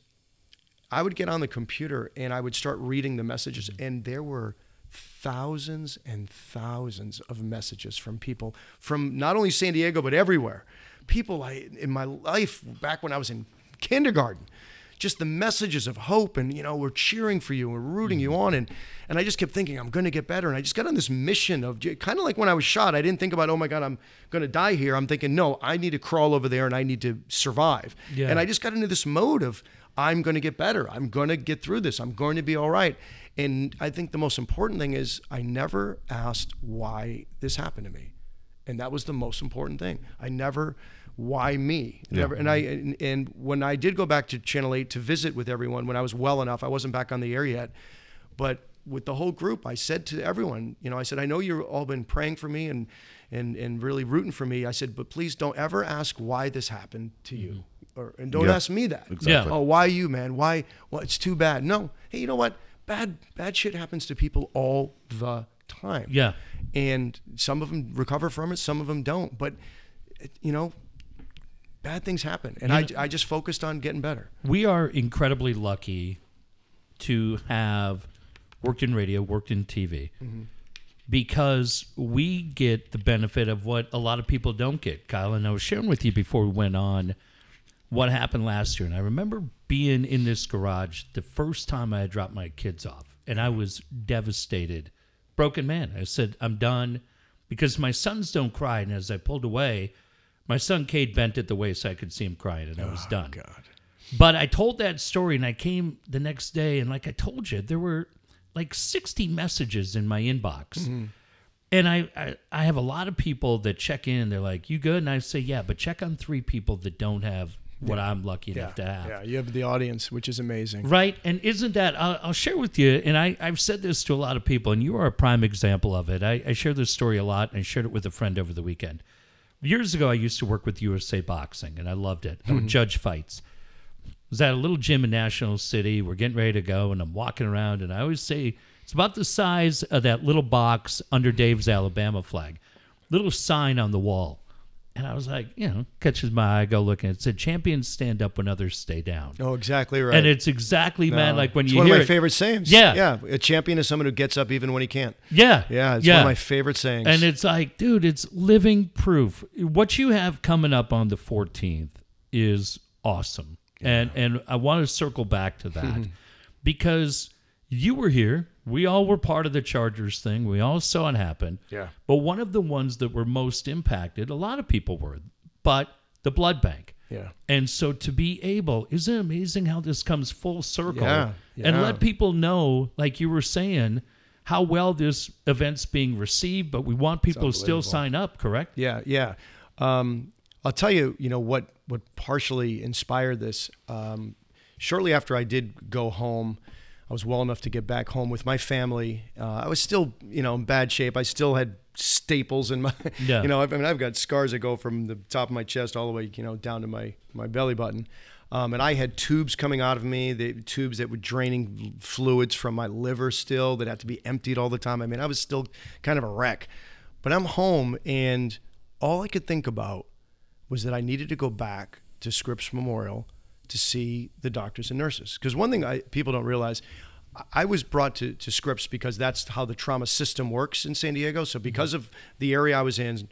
I would get on the computer and I would start reading the messages, mm-hmm. and there were thousands and thousands of messages from people from not only San Diego but everywhere. People I in my life back when I was in kindergarten just the messages of hope and you know we're cheering for you we're rooting you mm-hmm. on. And and I just kept thinking I'm going to get better. And I just got on this mission of kind of like when I was shot I didn't think about oh my god I'm going to die here. I'm thinking no I need to crawl over there and I need to survive. Yeah. and I just got into this mode of I'm going to get better. I'm going to get through this. I'm going to be all right. And I think the most important thing is I never asked why this happened to me. And that was the most important thing. I never why me? Yeah. Never, and I and, and, when I did go back to Channel Eight to visit with everyone when I was well enough, I wasn't back on the air yet, but with the whole group, I said to everyone, you know, I said, I know you've all been praying for me and and and really rooting for me. I said, but please don't ever ask why this happened to you, mm-hmm. or and don't ask me that. Exactly. Yeah. Oh, why you, man? Why? Well, it's too bad. No. Hey, you know what? Bad bad shit happens to people all the time. Yeah. And some of them recover from it, some of them don't. But you know, bad things happen. And I, I just focused on getting better. We are incredibly lucky to have worked in radio, worked in TV, mm-hmm. because we get the benefit of what a lot of people don't get. Kyle and I was sharing with you before we went on what happened last year. And I remember being in this garage the first time I had dropped my kids off, and I was devastated, broken man. I said, I'm done because my sons don't cry. And as I pulled away, my son Cade bent at the waist so I could see him crying, and I was oh, done. God. But I told that story, and I came the next day, and like I told you, there were like 60 messages in my inbox. Mm-hmm. And I, I, I have a lot of people that check in, and they're like, You good? And I say, Yeah, but check on three people that don't have what yeah. I'm lucky yeah. enough to have. Yeah, you have the audience, which is amazing. Right. And isn't that, I'll, I'll, share with you, and I, I've said this to a lot of people, and you are a prime example of it. I, I share this story a lot, and I shared it with a friend over the weekend years ago, I used to work with USA Boxing, and I loved it. I would mm-hmm. judge fights. I was at a little gym in National City. We're getting ready to go, and I'm walking around, and I always say it's about the size of that little box under Dave's Alabama flag, little sign on the wall. And I was like, you know, catches my eye, go looking. It said, "Champions stand up when others stay down." Oh, exactly right. And it's exactly, no. man, like when it's you one hear of my it, favorite sayings. Yeah, yeah. A champion is someone who gets up even when he can't. Yeah, yeah. It's yeah. one of my favorite sayings. And it's like, dude, it's living proof. What you have coming up on the 14th is awesome, yeah. and and I want to circle back to that because you were here. We all were part of the Chargers thing. We all saw it happen. Yeah. But one of the ones that were most impacted, a lot of people were but the blood bank. Yeah. And so to be able, isn't it amazing how this comes full circle? Yeah, yeah. And let people know, like you were saying, how well this event's being received, but we want people to still sign up, correct? Yeah, yeah. Um, I'll tell you, you know, what, what partially inspired this. Um, shortly after I did go home, I was well enough to get back home with my family. Uh, I was still, you know, in bad shape. I still had staples in my, yeah. you know, I mean, I've got scars that go from the top of my chest all the way, you know, down to my, my belly button. Um, and I had tubes coming out of me, the tubes that were draining fluids from my liver still that had to be emptied all the time. I mean, I was still kind of a wreck. But I'm home, and all I could think about was that I needed to go back to Scripps Memorial to see the doctors and nurses. Because one thing I, people don't realize, I- was brought to, to Scripps because that's how the trauma system works in San Diego. So mm-hmm. because of the area I was in,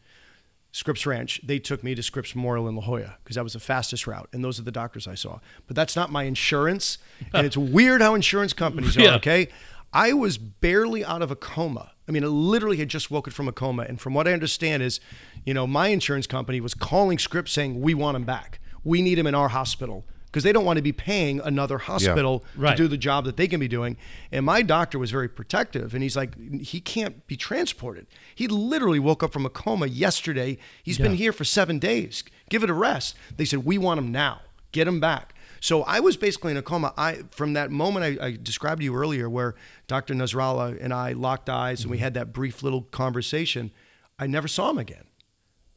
Scripps Ranch, they took me to Scripps Memorial in La Jolla because that was the fastest route, and those are the doctors I saw. But that's not my insurance, and it's weird how insurance companies are. Yeah. Okay, I was barely out of a coma. I mean, I literally had just woken from a coma, and from what I understand is, you know, my insurance company was calling Scripps saying we want him back, we need him in our hospital because they don't want to be paying another hospital Right. to do the job that they can be doing. And my doctor was very protective, and he's like, he can't be transported. He literally woke up from a coma yesterday. He's been here for seven days. Give it a rest. They said, we want him now. Get him back. So I was basically in a coma. I from that moment I, I described to you earlier, where Dr. Nasrallah and I locked eyes and we mm-hmm. had that brief little conversation. I never saw him again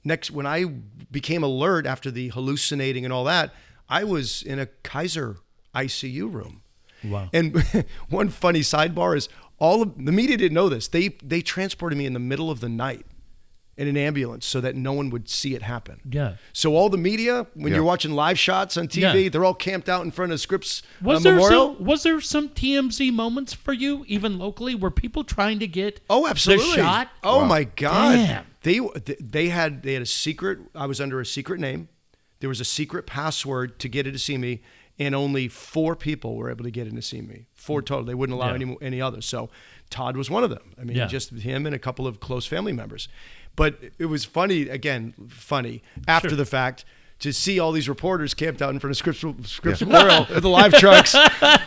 next when I became alert after the hallucinating and all that, I was in a Kaiser ICU room. Wow. And one funny sidebar is all of the media didn't know this. They they transported me in the middle of the night in an ambulance so that no one would see it happen. Yeah. So all the media, when Yeah. you're watching live shots on TV, Yeah. they're all camped out in front of Scripps uh, Was there Memorial. some, was there some TMZ moments for you, even locally? Were people trying to get Oh, absolutely. shot? Oh my God. Damn. They they had they had a secret. I was under a secret name. There was a secret password to get in to see me, and only four people were able to get in to see me. Four mm. total. They wouldn't allow Yeah. any any others. So Todd was one of them. I mean, Yeah. just him and a couple of close family members. But it was funny again, funny after Sure. the fact. To see all these reporters camped out in front of Scripps, Scripps Memorial with the live trucks.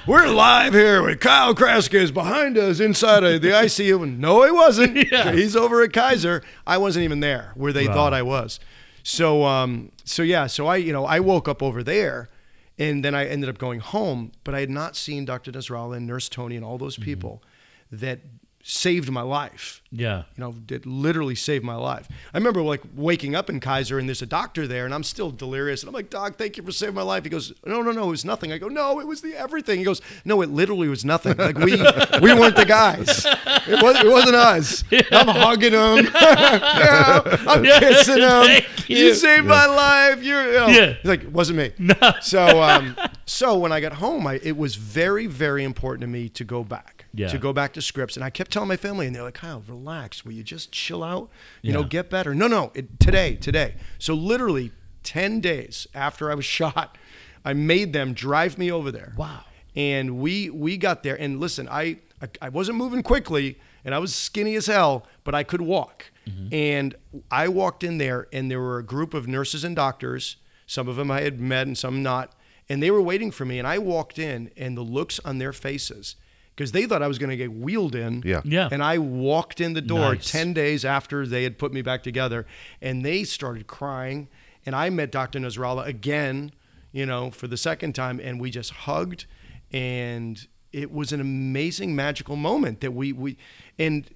We're live here with Kyle Kraska is behind us inside of the ICU. And no, he wasn't. Yeah. He's over at Kaiser. I wasn't even there where they Wow. thought I was. So, um, so yeah, so I, you know, I woke up over there, and then I ended up going home. But I had not seen Dr. Nasrallah and Nurse Tony and all those Mm-hmm. people that saved my life Yeah. you know, it literally saved my life. I remember like waking up in Kaiser and there's a doctor there and I'm still delirious. And I'm like, Doc, thank you for saving my life. He goes, No, no, no, it was nothing. I go, No, it was the everything. He goes, No, it literally was nothing. Like we we weren't the guys. It, was, it wasn't us. I'm hugging him. Yeah, I'm Yeah, kissing him. thank You. you. saved my life. You're you know. Yeah. He's like, it wasn't me. No. So um so when I got home, I, it was very, very important to me to go back. Yeah. To go back to Scripps. And I kept telling my family, and they're like, Kyle, relax. Will you just chill out? You know, get better. No, no, it, today, today. So literally 10 days after I was shot, I made them drive me over there. Wow. And we we got there. And listen, I I, I wasn't moving quickly and I was skinny as hell, but I could walk. Mm-hmm. And I walked in there and there were a group of nurses and doctors. Some of them I had met and some not. And they were waiting for me. And I walked in and the looks on their faces, because they thought I was going to get wheeled in. Yeah. Yeah. And I walked in the door Nice. 10 days after they had put me back together and they started crying. And I met Dr. Nasrallah again, you know, for the second time. And we just hugged. And it was an amazing, magical moment that we, we, and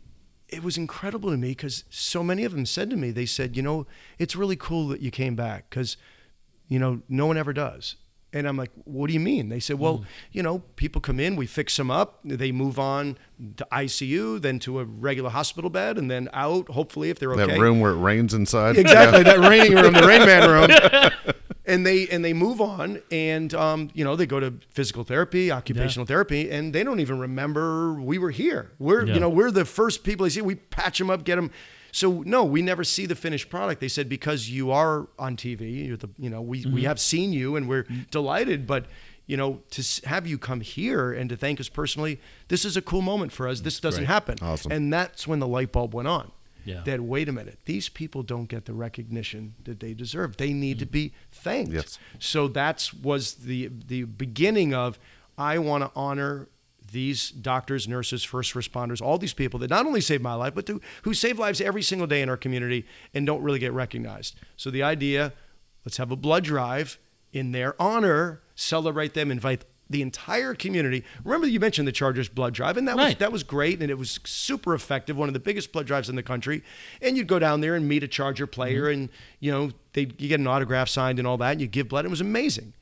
it was incredible to me because so many of them said to me, they said, you know, it's really cool that you came back because, you know, no one ever does. And I'm like, what do you mean? They said, well, you know, people come in, we fix them up, they move on to ICU, then to a regular hospital bed, and then out, hopefully, if they're okay. That room where it rains inside. Exactly, that raining room, the Rain Man room. And they and they move on, and um, you know they go to physical therapy, occupational therapy, and they don't even remember we were here. We're Yeah. you know we're the first people they see. We patch them up, get them. So no, we never see the finished product. They said because you are on TV, you're the you know we we mm-hmm. have seen you and we're mm-hmm. delighted, but you know to have you come here and to thank us personally, this is a cool moment for us. This mm, doesn't great. happen, Awesome. and that's when the light bulb went on Yeah. that wait a minute, these people don't get the recognition that they deserve. They need to mm. be thanked. Yes. So that's was the the beginning of I want to honor these doctors, nurses, first responders, all these people that not only saved my life, but to, who save lives every single day in our community and don't really get recognized. So the idea, let's have a blood drive in their honor, celebrate them, invite the entire community. Remember you mentioned the Chargers blood drive, and that was that was great, and it was super effective. One of the biggest blood drives in the country. And you'd go down there and meet a Charger player, mm-hmm. and you know they you get an autograph signed and all that, and you give blood. It was amazing.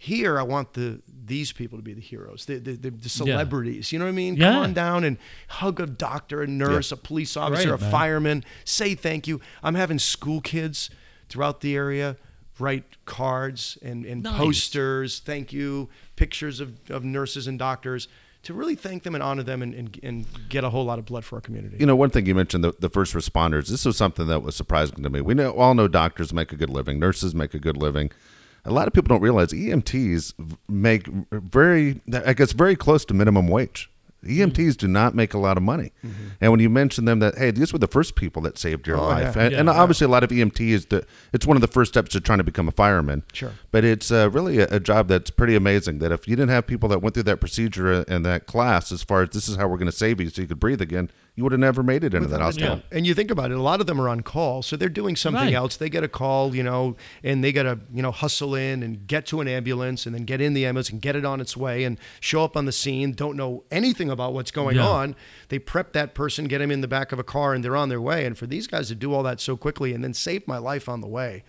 Here, I want the these people to be the heroes, the the, the, the celebrities. You know what I mean? Yeah. Come on down and hug a doctor, a nurse, a police officer, Right, a man. fireman. Say thank you. I'm having school kids throughout the area write cards and, and Nice. posters, thank you, pictures of, of nurses and doctors to really thank them and honor them and, and, and get a whole lot of blood for our community. You know, one thing you mentioned the, the first responders. This was something that was surprising to me. We know all know doctors make a good living, nurses make a good living. A lot of people don't realize EMTs make very, I guess, very close to minimum wage. EMTs do not make a lot of money. And when you mention them that, hey, these were the first people that saved your Mm-hmm. Oh, life. yeah. And, and Yeah. obviously, a lot of EMT is the, it's one of the first steps to trying to become a fireman. Sure. But it's uh, really a, a job that's pretty amazing. That if you didn't have people that went through that procedure and that class, as far as this is how we're going to save you so you could breathe again, you would have never made it into that Without a hospital. doubt. And you think about it, a lot of them are on call, so they're doing something Right. else. They get a call, you know, and they got to, you know, hustle in and get to an ambulance and then get in the ambulance and get it on its way and show up on the scene. Don't know anything about what's going Yeah. on. They prep that person, get him in the back of a car, and they're on their way. And for these guys to do all that so quickly and then save my life on the way,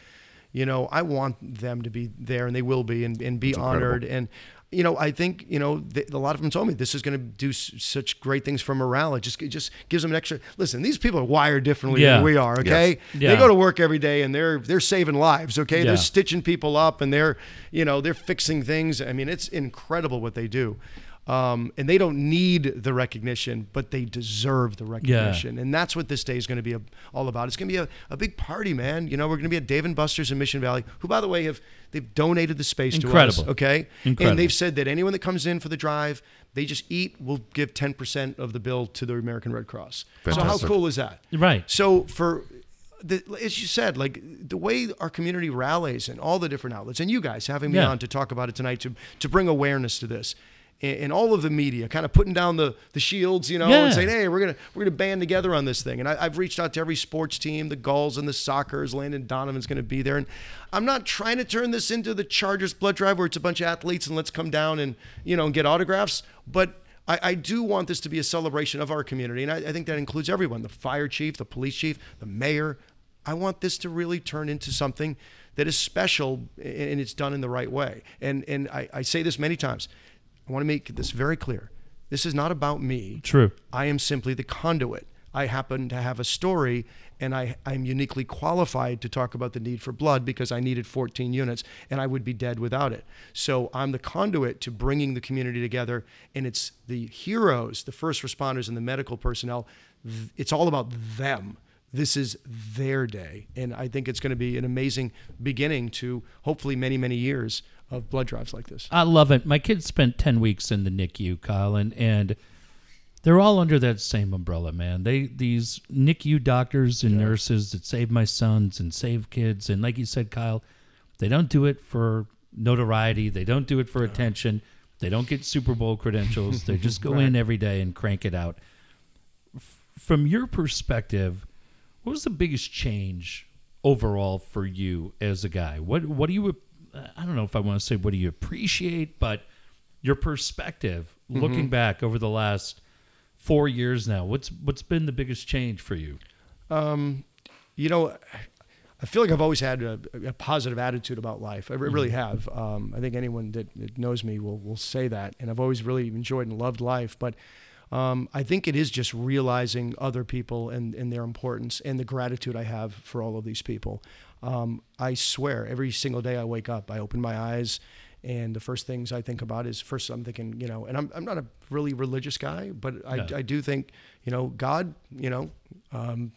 you know, I want them to be there, and they will be, and, and be incredible. honored. And you know, I think you know th- a lot of them told me this is going to do s- such great things for morale. It just it just gives them an extra. Listen, these people are wired differently Yeah. than we are. Okay, Yeah. they go to work every day and they're they're saving lives. Okay, Yeah. they're stitching people up and they're you know they're fixing things. I mean, it's incredible what they do. Um, and they don't need the recognition, but they deserve the recognition. And that's what this day is going to be a, all about. It's going to be a, a big party, man. You know, we're going to be at Dave and Buster's in Mission Valley, who, by the way, have they've donated the space to us. Incredible. Okay, Incredible. and they've said that anyone that comes in for the drive, they just eat, we'll give 10% of the bill to the American Red Cross. Fantastic. So how cool is that? Right. So for the, as you said, like the way our community rallies and all the different outlets, and you guys having me Yeah. on to talk about it tonight to to bring awareness to this. And all of the media kind of putting down the, the shields, you know, Yeah. and saying, "Hey, we're gonna we're gonna band together on this thing." And I, I've reached out to every sports team, the Gulls and the Sockers. Landon Donovan's gonna be there, and I'm not trying to turn this into the Chargers blood drive where it's a bunch of athletes and let's come down and you know and get autographs, but I, I do want this to be a celebration of our community, and I, I think that includes everyone: the fire chief, the police chief, the mayor. I want this to really turn into something that is special, and it's done in the right way. And and I, I say this many times. I want to make this very clear. This is not about me. True. I am simply the conduit. I happen to have a story, and I, I'm uniquely qualified to talk about the need for blood because I needed 14 units, and I would be dead without it. So I'm the conduit to bringing the community together, and it's the heroes, the first responders, and the medical personnel. It's all about them. This is their day, and I think it's going to be an amazing beginning to hopefully many, many years of blood drives like this. I love it. My kids spent 10 weeks in the NICU, Kyle, and, and they're all under that same umbrella, man. They These NICU doctors and nurses that save my sons and save kids. And like you said, Kyle, they don't do it for notoriety. They don't do it for attention. They don't get Super Bowl credentials. they just go in every day and crank it out. F- From your perspective, what was the biggest change overall for you as a guy? What what do you I don't know if I want to say what do you appreciate, but your perspective looking back over the last 4 years now, what's what's been the biggest change for you? Um, you know, I feel like I've always had a, a positive attitude about life. I re- really have. Um, I think anyone that, that knows me will will say that, and I've always really enjoyed and loved life. But um, I think it is just realizing other people and, and their importance and the gratitude I have for all of these people. Um, I swear, every single day I wake up, I open my eyes, and the first things I think about is first I'm thinking, you know, and I'm, I'm not a really religious guy, but I, No. I do think, you know, God, you know, um,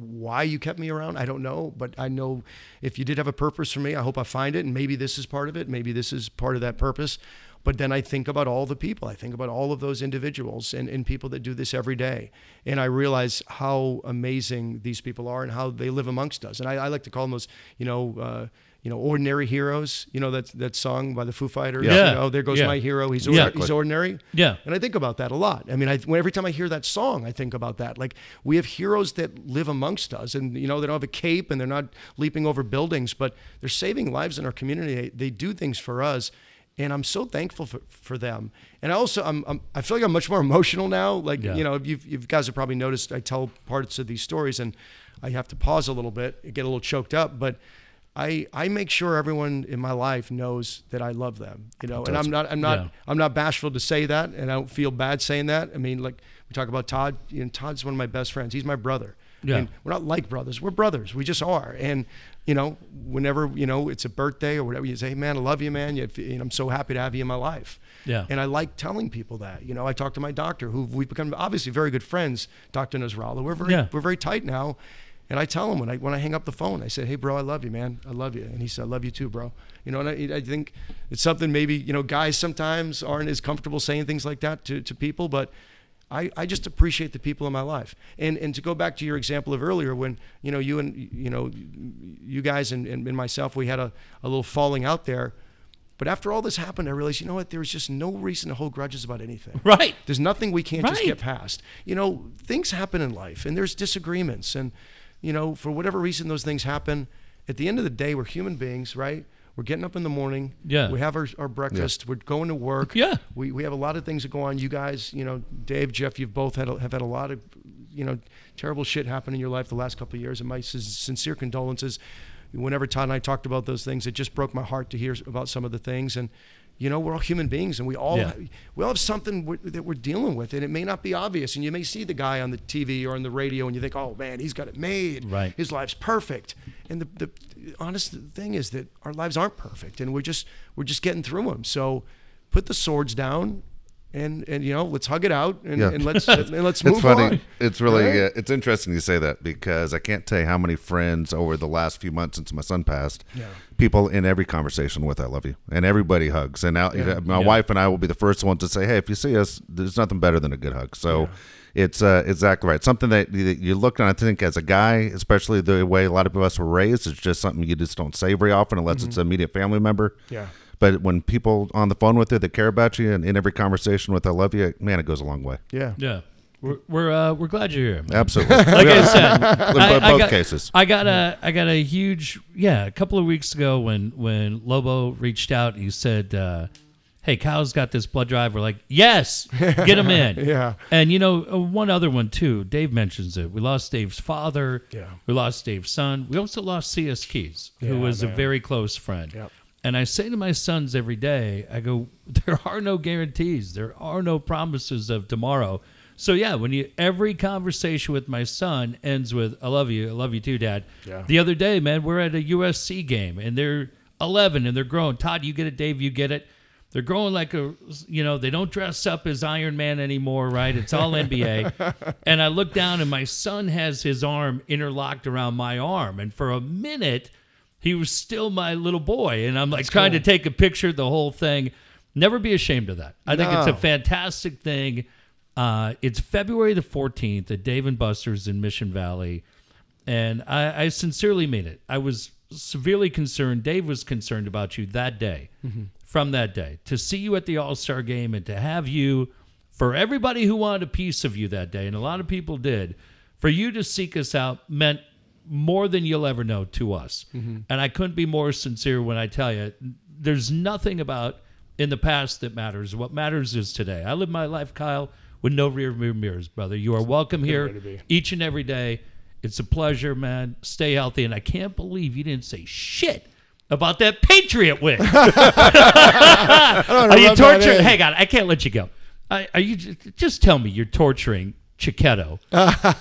why you kept me around, I don't know, but I know if you did have a purpose for me, I hope I find it. And maybe this is part of it. Maybe this is part of that purpose. But then I think about all the people. I think about all of those individuals and, and people that do this every day. And I realize how amazing these people are and how they live amongst us. And I, I like to call them those, you know, uh, you know, ordinary heroes. You know that that song by the Foo Fighters. Yeah. You know, there goes Yeah. my hero. He's Yeah. he's ordinary. Yeah. And I think about that a lot. I mean, I, when, every time I hear that song, I think about that. Like we have heroes that live amongst us, and you know they don't have a cape and they're not leaping over buildings, but they're saving lives in our community. They, they do things for us, and I'm so thankful for, for them. And I also I'm, I'm I feel like I'm much more emotional now. Like Yeah. you know, you've, you guys have probably noticed I tell parts of these stories, and I have to pause a little bit, and get a little choked up, but. I, I make sure everyone in my life knows that I love them, you know, and I'm not I'm not Yeah. I'm not bashful to say that, and I don't feel bad saying that. I mean, like we talk about Todd. You know, Todd's one of my best friends. He's my brother. Yeah. And we're not like brothers. We're brothers. We just are. And you know, whenever you know it's a birthday or whatever, you say, hey, "Man, I love you, man. You, you know, I'm so happy to have you in my life." Yeah. And I like telling people that. You know, I talk to my doctor, who we've become obviously very good friends, Dr. Nasrallah. We're very Yeah. we're very tight now. And I tell him when I when I hang up the phone, I say, "Hey, bro, I love you, man. I love you." And he said, "I love you too, bro." You know, and I, I think it's something maybe you know guys sometimes aren't as comfortable saying things like that to, to people, but I, I just appreciate the people in my life. And and to go back to your example of earlier, when you know you and you know you guys and, and, and myself, we had a, a little falling out there. But after all this happened, I realized, you know what? There was just no reason to hold grudges about anything. Right. There's nothing we can't just get past. You know, things happen in life and there's disagreements. And, you know, for whatever reason those things happen, at the end of the day, we're human beings, right? We're getting up in the morning. Yeah. We have our, our breakfast. We're going to work. Yeah. We, we have a lot of things that go on. You guys, you know, Dave, Jeff, you've both had a, have had a lot of, you know, terrible shit happen in your life the last couple of years. And my sincere condolences. Whenever Todd and I talked about those things, it just broke my heart to hear about some of the things. And, you know, we're all human beings, and we all Yeah. we all have something we that we're dealing with, and it may not be obvious. And you may see the guy on the TV or on the radio, and you think, "Oh man, he's got it made. Right. His life's perfect." And the, the honest thing is that our lives aren't perfect, and we're just we're just getting through them. So, put the swords down, and and you know, let's hug it out, and, Yeah. and let's and let's It's move funny. on. It's really Right? uh, it's interesting you say that because I can't tell you how many friends over the last few months since my son passed, Yeah. people in every conversation with "I love you" and everybody hugs. And now Yeah. my wife and I will be the first ones to say, "Hey, if you see us, there's nothing better than a good hug." So. It's uh, exactly right. Something that you look at, I think, as a guy, especially the way a lot of us were raised, it's just something you just don't say very often unless it's an immediate family member. Mm-hmm. Yeah. But when people on the phone with you that care about you and in every conversation with "I love you," man, it goes a long way. Yeah. Yeah. We're we're, uh, we're glad you're here. man. Absolutely. Like I said, In I- I both got- cases. I got a I got a huge yeah. A couple of weeks ago, when when Lobo reached out, he said, uh, "Hey, Kyle's got this blood drive." We're like, "Yes, get him in." Yeah. And you know, uh, one other one too. Dave mentions it. We lost Dave's father. Yeah. We lost Dave's son. We also lost C.S. Keys, who Yeah, was a very close friend. Yep. And I say to my sons every day, I go, there are no guarantees. There are no promises of tomorrow. So yeah, when you every conversation with my son ends with "I love you, I love you too, Dad." Yeah. The other day, man, we're at a USC game and they're 11 and they're growing. Todd, you get it. Dave, you get it. They're growing like a, you know, they don't dress up as Iron Man anymore, right? It's all NBA. and I look down and my son has his arm interlocked around my arm, and for a minute he was still my little boy. And i'm like trying to take a picture of the whole thing. Never be ashamed of that. I think it's a fantastic thing. Uh, it's february the 14th at dave and buster's in mission valley. And I, I sincerely mean it. I was severely concerned. Dave was concerned about you that day from that day. To see you at the all-star game and to have you for everybody who wanted a piece of you that day and a lot of people did for you to seek us out meant more than you'll ever know to us. Mm-hmm. And I couldn't be more sincere when I tell you there's nothing about in the past that matters. What matters is today. I live my life, Kyle, with no rear view mirrors, brother. You are welcome here way to be. each and every day. It's a pleasure, man. Stay healthy. And I can't believe you didn't say shit about that Patriot win. are you torturing? Hang on, I can't let you go. I, are you just, just tell me you're torturing Cecchetto,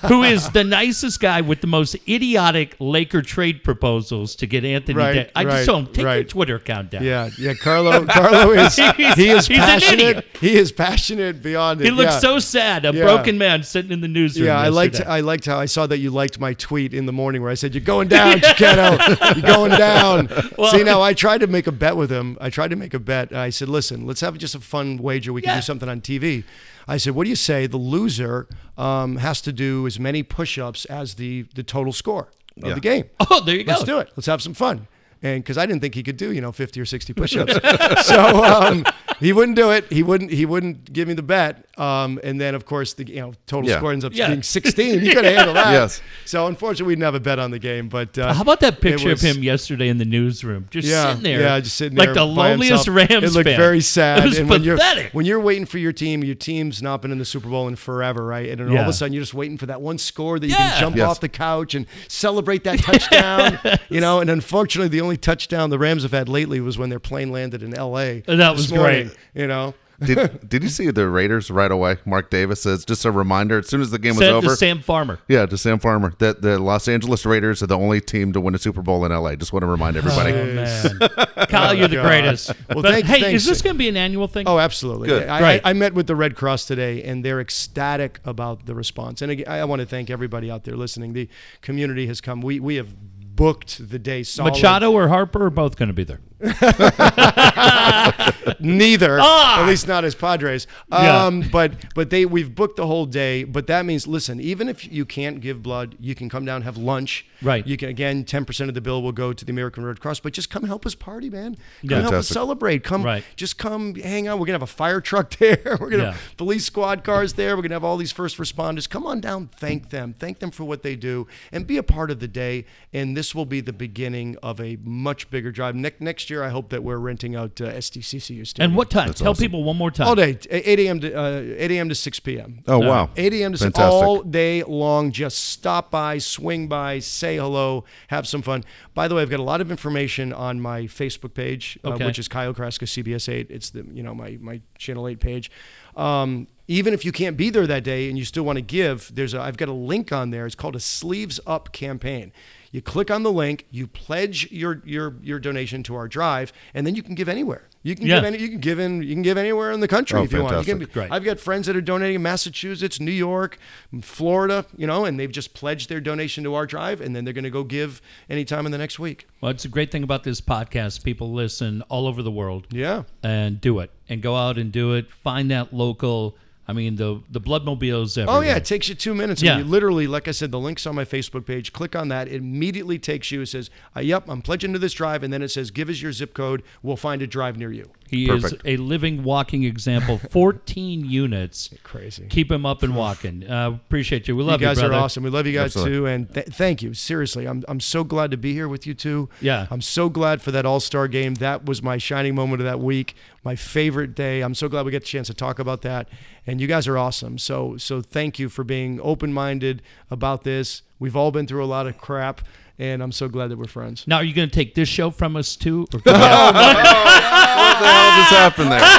who is the nicest guy with the most idiotic Laker trade proposals to get Anthony. Right, Da- I right, just told him take your. Twitter account down. Yeah, yeah. Carlo, Carlo is he is passionate. idiot. He is passionate beyond it. He looks yeah. so sad, a Yeah. broken man sitting in the newsroom. Yeah, I liked I liked how I saw that you liked my tweet in the morning where I said you're going down, Cecchetto. You're going down. See now I tried to make a bet with him. I tried to make a bet. I said, listen, let's have just a fun wager. We can Yeah. do something on TV. I said, what do you say? The loser um, has to do as many push-ups as the the total score of Yeah. the game. Oh, there you go. Let's do it. Let's have some fun. And because I didn't think he could do, you know, 50 or 60 push-ups, so um, he wouldn't do it. He wouldn't. He wouldn't give me the bet. Um, and then, of course, the you know total Yeah. score ends up Yeah. being 16. You could handle that. Yes. So unfortunately, we didn't have a bet on the game. But uh, How about that picture was- of him yesterday in the newsroom, just yeah, sitting there, yeah, just sitting there. like there the loneliest himself. Rams It looked fan. very sad. It was and when pathetic. you're when you're waiting for your team, your team's not been in the Super Bowl in forever, right? And then all of a sudden, you're just waiting for that one score that you can jump Yes. off the couch and celebrate that touchdown. You know, and unfortunately, the only touchdown the Rams have had lately was when their plane landed in L.A. And that was morning, great. You know. did, did you see the Raiders right away? Mark Davis says just a reminder. As soon as the game was Said over, to Sam Farmer. yeah, to Sam Farmer that the Los Angeles Raiders are the only team to win a Super Bowl in LA. Just want to remind everybody. Oh man, Kyle, you're the oh, God. greatest. Well, But, thank- hey, thanks. is this going to be an annual thing? Oh, absolutely. Good. I, Great. I, I met with the Red Cross today, and they're ecstatic about the response. And again, I want to thank everybody out there listening. The community has come. We we have booked the day solid. Machado or Harper are both going to be there. Neither, Ah! at least not as Padres. Yeah. Um, but but they we've booked the whole day. But that means listen, even if you can't give blood, you can come down have lunch. Right. You can again, ten percent of the bill will go to the American Red Cross. But just come help us party, man. Come Yeah. help us celebrate. Come, Right. just come hang out. We're gonna have a fire truck there. We're gonna Yeah. have police squad cars there. We're gonna have all these first responders. Come on down, thank them, thank them for what they do, and be a part of the day. And this will be the beginning of a much bigger drive. Ne- next year, I hope that we're renting out uh, SDCCU Stadium. And what time? That's Tell awesome. people one more time. All day, 8 a.m. to uh, 8 a.m. to 6 p.m. Oh wow, 8 a.m. to 6 Fantastic. all day long. Just stop by, swing by, say hello, have some fun. By the way, I've got a lot of information on my Facebook page, Okay. uh, which is Kyle Kraska CBS 8. It's the you know my my Channel 8 page. Um, even if you can't be there that day and you still want to give, there's a I've got a link on there. It's called a Sleeves Up campaign. You click on the link, you pledge your your your donation to our drive, and then you can give anywhere. You can Yeah. give any, you can give in you can give anywhere in the country Oh, if you want. You can be- I've got friends that are donating in Massachusetts, New York, Florida, you know, and they've just pledged their donation to our drive, and then they're going to go give anytime in the next week. Well, it's a great thing about this podcast. People listen all over the world Yeah. and do it and go out and do it. Find that local. I mean, the the bloodmobiles Oh everywhere. yeah, it takes you two minutes. Yeah. And you literally, like I said, the link's on my Facebook page. Click on that. It immediately takes you. It says, uh, "Yep, I'm pledging to this drive," and then it says, "Give us your zip code. We'll find a drive near you." He is a living, walking example. 14 units. Crazy. Keep him up and walking. Uh, appreciate you. We love you guys brother. are awesome. We love you guys Absolutely. too, and th- thank you. Seriously, I'm I'm so glad to be here with you two. Yeah. I'm so glad for that All Star game. That was my shining moment of that week. My favorite day. I'm so glad we get the chance to talk about that. And you guys are awesome. So so thank you for being open minded about this. We've all been through a lot of crap, and I'm so glad that we're friends. Now, are you going to take this show from us too? Or- oh, what the hell just happened there?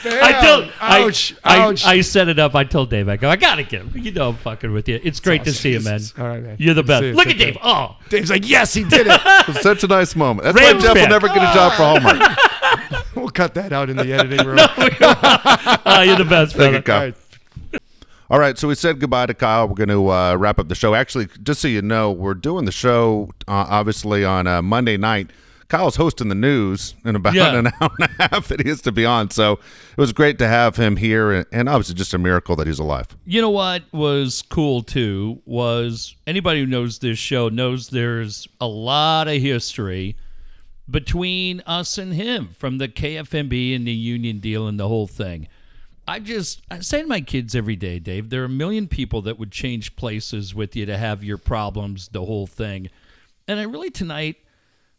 I told, Ouch, I, ouch. I, I set it up. I told Dave, I go, I got to get him. You know I'm fucking with you. It's great to see you, man. All right, man. You're the best. You. Look Take at Dave. care. Oh, Dave's like, yes, he did it. It was such a nice moment. That's Rams why Jeff will never get a job for Homer. we'll cut that out in the editing room. oh, you're the best, Thank brother. you, Kyle. All right. All right, so we said goodbye to Kyle. We're going to uh, wrap up the show. Actually, just so you know, we're doing the show uh, obviously on uh, Monday night. Kyle's hosting the news in about Yeah. an hour and a half that he has to be on. So it was great to have him here, and, and obviously just a miracle that he's alive. You know what was cool too was anybody who knows this show knows there's a lot of history between us and him from the KFMB and the union deal and the whole thing. I just I say to my kids every day, Dave, there are a million people that would change places with you to have your problems, the whole thing. And I really tonight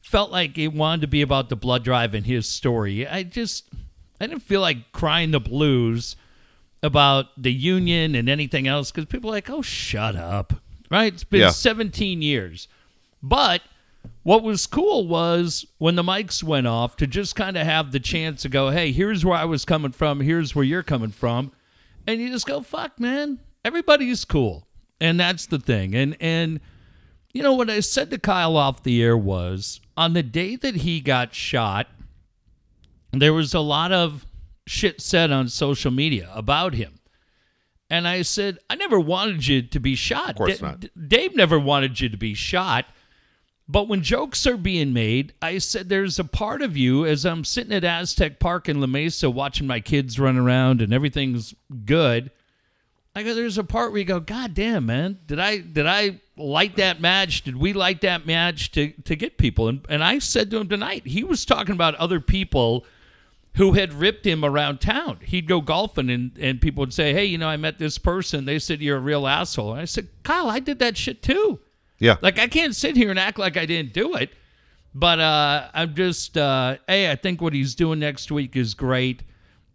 felt like it wanted to be about the blood drive and his story. I just I didn't feel like crying the blues about the union and anything else because people are like, oh, shut up. Right? It's been Yeah. 17 years. But what was cool was when the mics went off to just kind of have the chance to go, hey, here's where I was coming from, here's where you're coming from. And you just go, fuck, man, everybody's cool. And that's the thing. And, and, you know, what I said to Kyle off the air was on the day that he got shot, there was a lot of shit said on social media about him. And I said, I never wanted you to be shot. Of course not. Dave never wanted you to be shot. But when jokes are being made, I said there's a part of you as I'm sitting at Aztec Park in La Mesa watching my kids run around and everything's good. I go, there's a part where you go, God damn, man, did I did I light that match? Did we light that match to to get people? And and I said to him tonight, he was talking about other people who had ripped him around town. He'd go golfing and, and people would say, Hey, you know, I met this person. They said you're a real asshole. And I said, Kyle, I did that shit too. Yeah. Like I can't sit here and act like I didn't do it. But uh, I'm just uh, hey, I think what he's doing next week is great.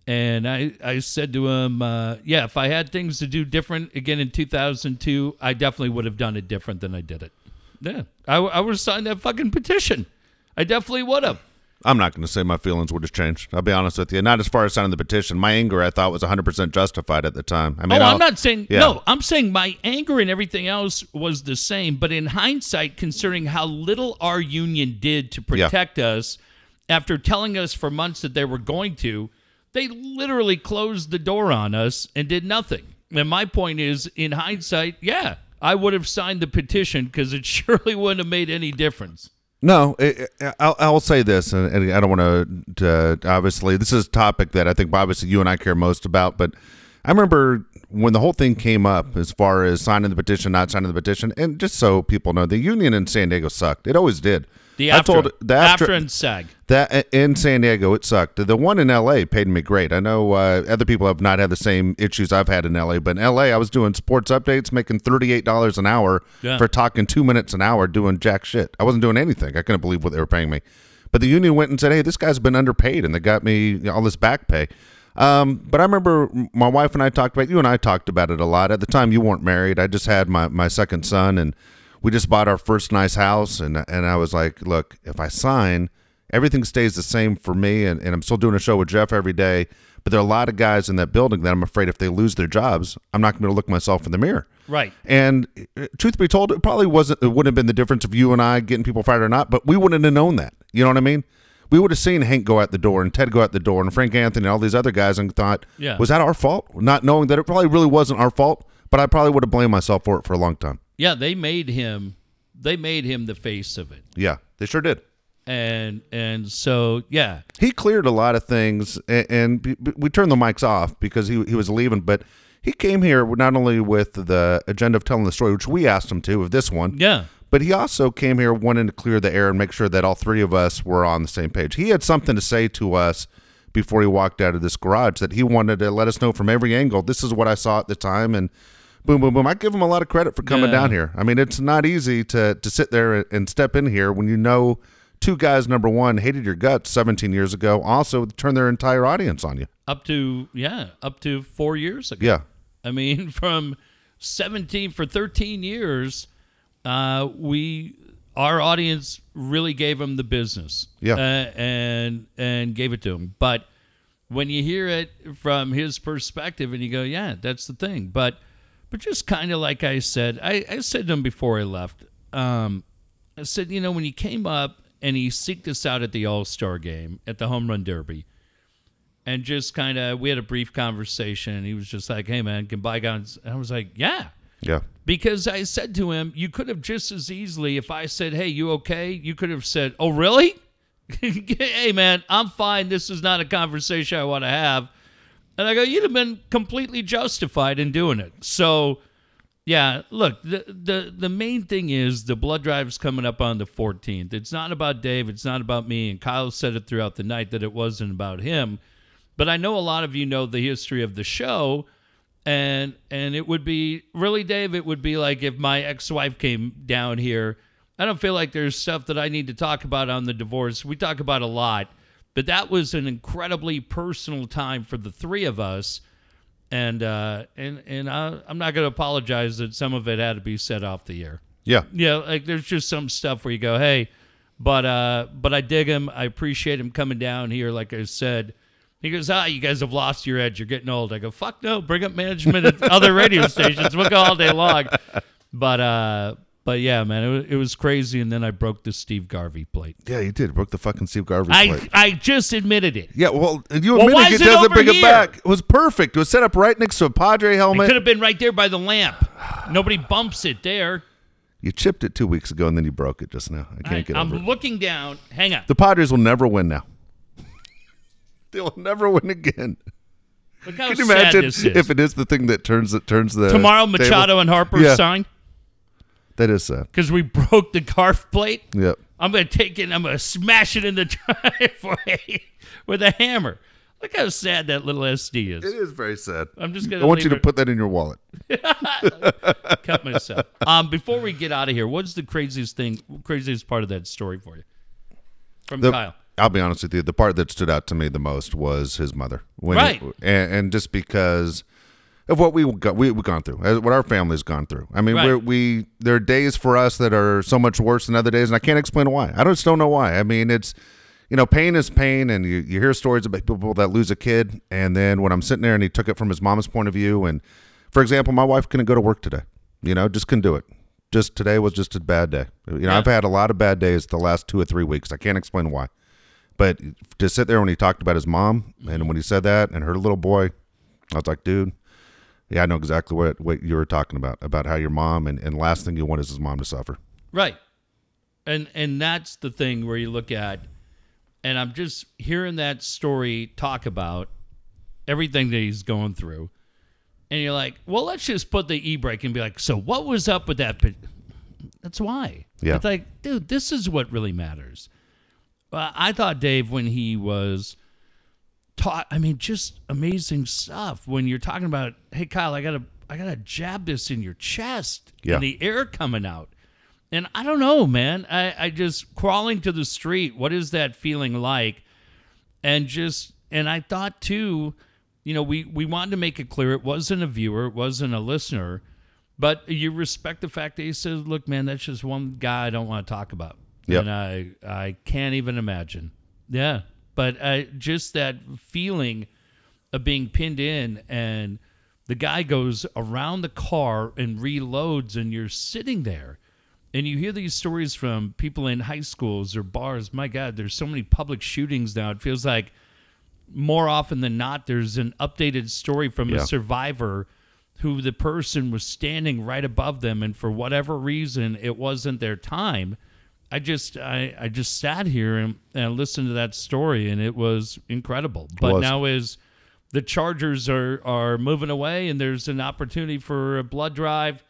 And I, I said to him, uh, yeah, if I had things to do different again in 2002, I definitely would have done it different than I did it. Yeah, I, I would have signed that fucking petition. I definitely would have. I'm not going to say my feelings would have changed. I'll be honest with you. Not as far as signing the petition. My anger, I thought, was 100% justified at the time. I mean, oh, I'll- I'm not saying yeah. no. I'm saying my anger and everything else was the same. But in hindsight, considering how little our union did to Yeah. protect us, after telling us for months that they were going to, they literally closed the door on us and did nothing. And my point is, in hindsight, yeah, I would have signed the petition because it surely wouldn't have made any difference. No, it, I'll, I'll say this, and I don't want to. Obviously, this is a topic that I think obviously you and I care most about. But I remember when the whole thing came up, as far as signing the petition, not signing the petition, and just so people know, the union in San Diego sucked. It always did. The I after, told the after, and SAG. that in San Diego, it sucked. The one in LA paid me great. I know uh, other people have not had the same issues I've had in LA, but in LA, I was doing sports updates, making thirty eight dollars an hour Yeah. for talking two minutes an hour, doing jack shit. I wasn't doing anything. I couldn't believe what they were paying me. But the union went and said, "Hey, this guy's been underpaid," and they got me all this back pay. Um, but I remember my wife and I talked about you and I talked about it a lot. At the time, you weren't married. I just had my my second son, and we just bought our first nice house. And and I was like, look, if I sign, everything stays the same for me, and, and I'm still doing a show with Jeff every day. But there are a lot of guys in that building that I'm afraid if they lose their jobs, I'm not going to look myself in the mirror. Right. And uh, truth be told, it probably wasn't. It wouldn't have been the difference of you and I getting people fired or not. But we wouldn't have known that. You know what I mean? We would have seen Hank go out the door and Ted go out the door and Frank Anthony and all these other guys and thought, Yeah. was that our fault? Not knowing that it probably really wasn't our fault. But I probably would have blamed myself for it for a long time. Yeah, they made him. They made him the face of it. Yeah, they sure did. and and so yeah he cleared a lot of things and, and we turned the mics off because he, he was leaving but he came here not only with the agenda of telling the story which we asked him to of this one yeah but he also came here wanting to clear the air and make sure that all three of us were on the same page he had something to say to us before he walked out of this garage that he wanted to let us know from every angle this is what i saw at the time and boom boom boom. I give him a lot of credit for coming Yeah. down here. I mean it's not easy to to sit there and step in here when you know two guys number one hated your guts 17 years ago also turn their entire audience on you. Up to yeah up to four years ago. Yeah. I mean from 17 for 13 years uh we our audience really gave him the business. Yeah. uh, and and gave it to him but when you hear it from his perspective and you go yeah that's the thing. But but just kind of like i said i i said to him before i left um I said, you know, when he came up and he seeked us out at the All Star game at the Home Run Derby, and just kind of, we had a brief conversation. And he was just like, hey, man, can bygones? And I was like, yeah. yeah Because I said to him, you could have just as easily, if I said, hey, you okay? You could have said, oh, really? hey, man, I'm fine. This is not a conversation I want to have. And I go, you'd have been completely justified in doing it. So, yeah, look, the, the the main thing is the blood drive's coming up on the 14th. It's not about Dave, it's not about me. And Kyle said it throughout the night that it wasn't about him. But I know a lot of you know the history of the show and and it would be really Dave, it would be like if my ex-wife came down here. I don't feel like there's stuff that I need to talk about on the divorce. We talk about a lot, but that was an incredibly personal time for the three of us and uh, and and I, I'm not going to apologize that some of it had to be set off the air. yeah Yeah, like there's just some stuff where you go, hey, but uh, but I dig him. I appreciate him coming down here. Like I said, he goes, ah, you guys have lost your edge. You're getting old. I go, fuck no. Bring up management at other radio stations. We'll go all day long. But uh, but yeah, man, it was, it was crazy. And then I broke the Steve Garvey plate. yeah you did broke the fucking steve garvey I plate I just admitted it. yeah well you Well, why admitting is it it doesn't over bring it here? back it was perfect it was set up right next to a padre helmet. It helmet could have been right there by the lamp. Nobody bumps it there. you chipped it two weeks ago and then you broke it just now i can't I, get I'm over it looking down. Hang on. the padres will never win now they'll never win again Look how Can you sad imagine this is. if it is the thing that turns that turns the Tomorrow, table? Machado and Harper Yeah. sign That is sad. because we broke the carf plate. Yep. I'm gonna take it. and I'm gonna smash it in the driveway with a hammer. Look how sad that little SD is. It is very sad. I'm just gonna. I want you to it- put that in your wallet. cut myself. Um, before we get out of here, what's the craziest thing, craziest part of that story for you? From The- Kyle. I'll be honest with you. The part that stood out to me the most was his mother. When Right. and, and just because of what we got, we, we've gone through, what our family's gone through. I mean, Right. we're, we there are days for us that are so much worse than other days, and I can't explain why. I just don't know why. I mean, it's you know, pain is pain, and you, you hear stories about people that lose a kid, and then when I'm sitting there and he took it from his mom's point of view, and for example, my wife couldn't go to work today, you know, just couldn't do it. Just today was just a bad day. You know, Yeah. I've had a lot of bad days the last two or three weeks. I can't explain why, but to sit there when he talked about his mom, and when he said that, and her little boy, I was like, dude. Yeah, I know exactly what, what you were talking about about how your mom and, and last thing you want is his mom to suffer. Right. And and that's the thing where you look at and I'm just hearing that story talk about everything that he's going through. And you're like, well, let's just put the e brake and be like, so what was up with that? That's why. Yeah. It's like, dude, this is what really matters. Uh, I thought Dave when he was taught. I mean, just amazing stuff. When you're talking about, hey, Kyle, I gotta, I gotta jab this in your chest, Yeah. and the air coming out. And I don't know, man. I, I just crawling to the street. What is that feeling like? And just, and I thought too, you know, we we wanted to make it clear it wasn't a viewer, it wasn't a listener, but you respect the fact that he says, "Look, man, that's just one guy I don't want to talk about." Yep. And I I can't even imagine. Yeah, but I, just that feeling of being pinned in and the guy goes around the car and reloads and you're sitting there and you hear these stories from people in high schools or bars. My god there's so many public shootings now. It feels like more often than not there's an updated story from Yeah. a survivor who the person was standing right above them and for whatever reason it wasn't their time i just i, I just sat here and, and listened to that story and it was incredible but was. now is the chargers are are moving away and there's an opportunity for a blood drive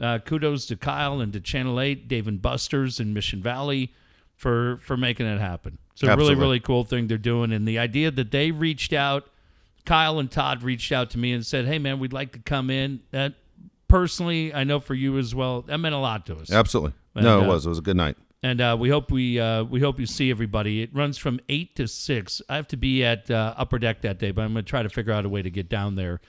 uh, kudos to Kyle and to Channel 8, Dave and Buster's in Mission Valley for for making it happen. It's a Absolutely. really, really cool thing they're doing. And the idea that they reached out, Kyle and Todd reached out to me and said, hey, man, we'd like to come in. That personally, I know for you as well, that meant a lot to us. Absolutely. And, no, it uh, was. It was a good night. And uh, we hope we uh, we hope you see everybody. It runs from eight to six. I have to be at uh, Upper Deck that day, but I'm going to try to figure out a way to get down there.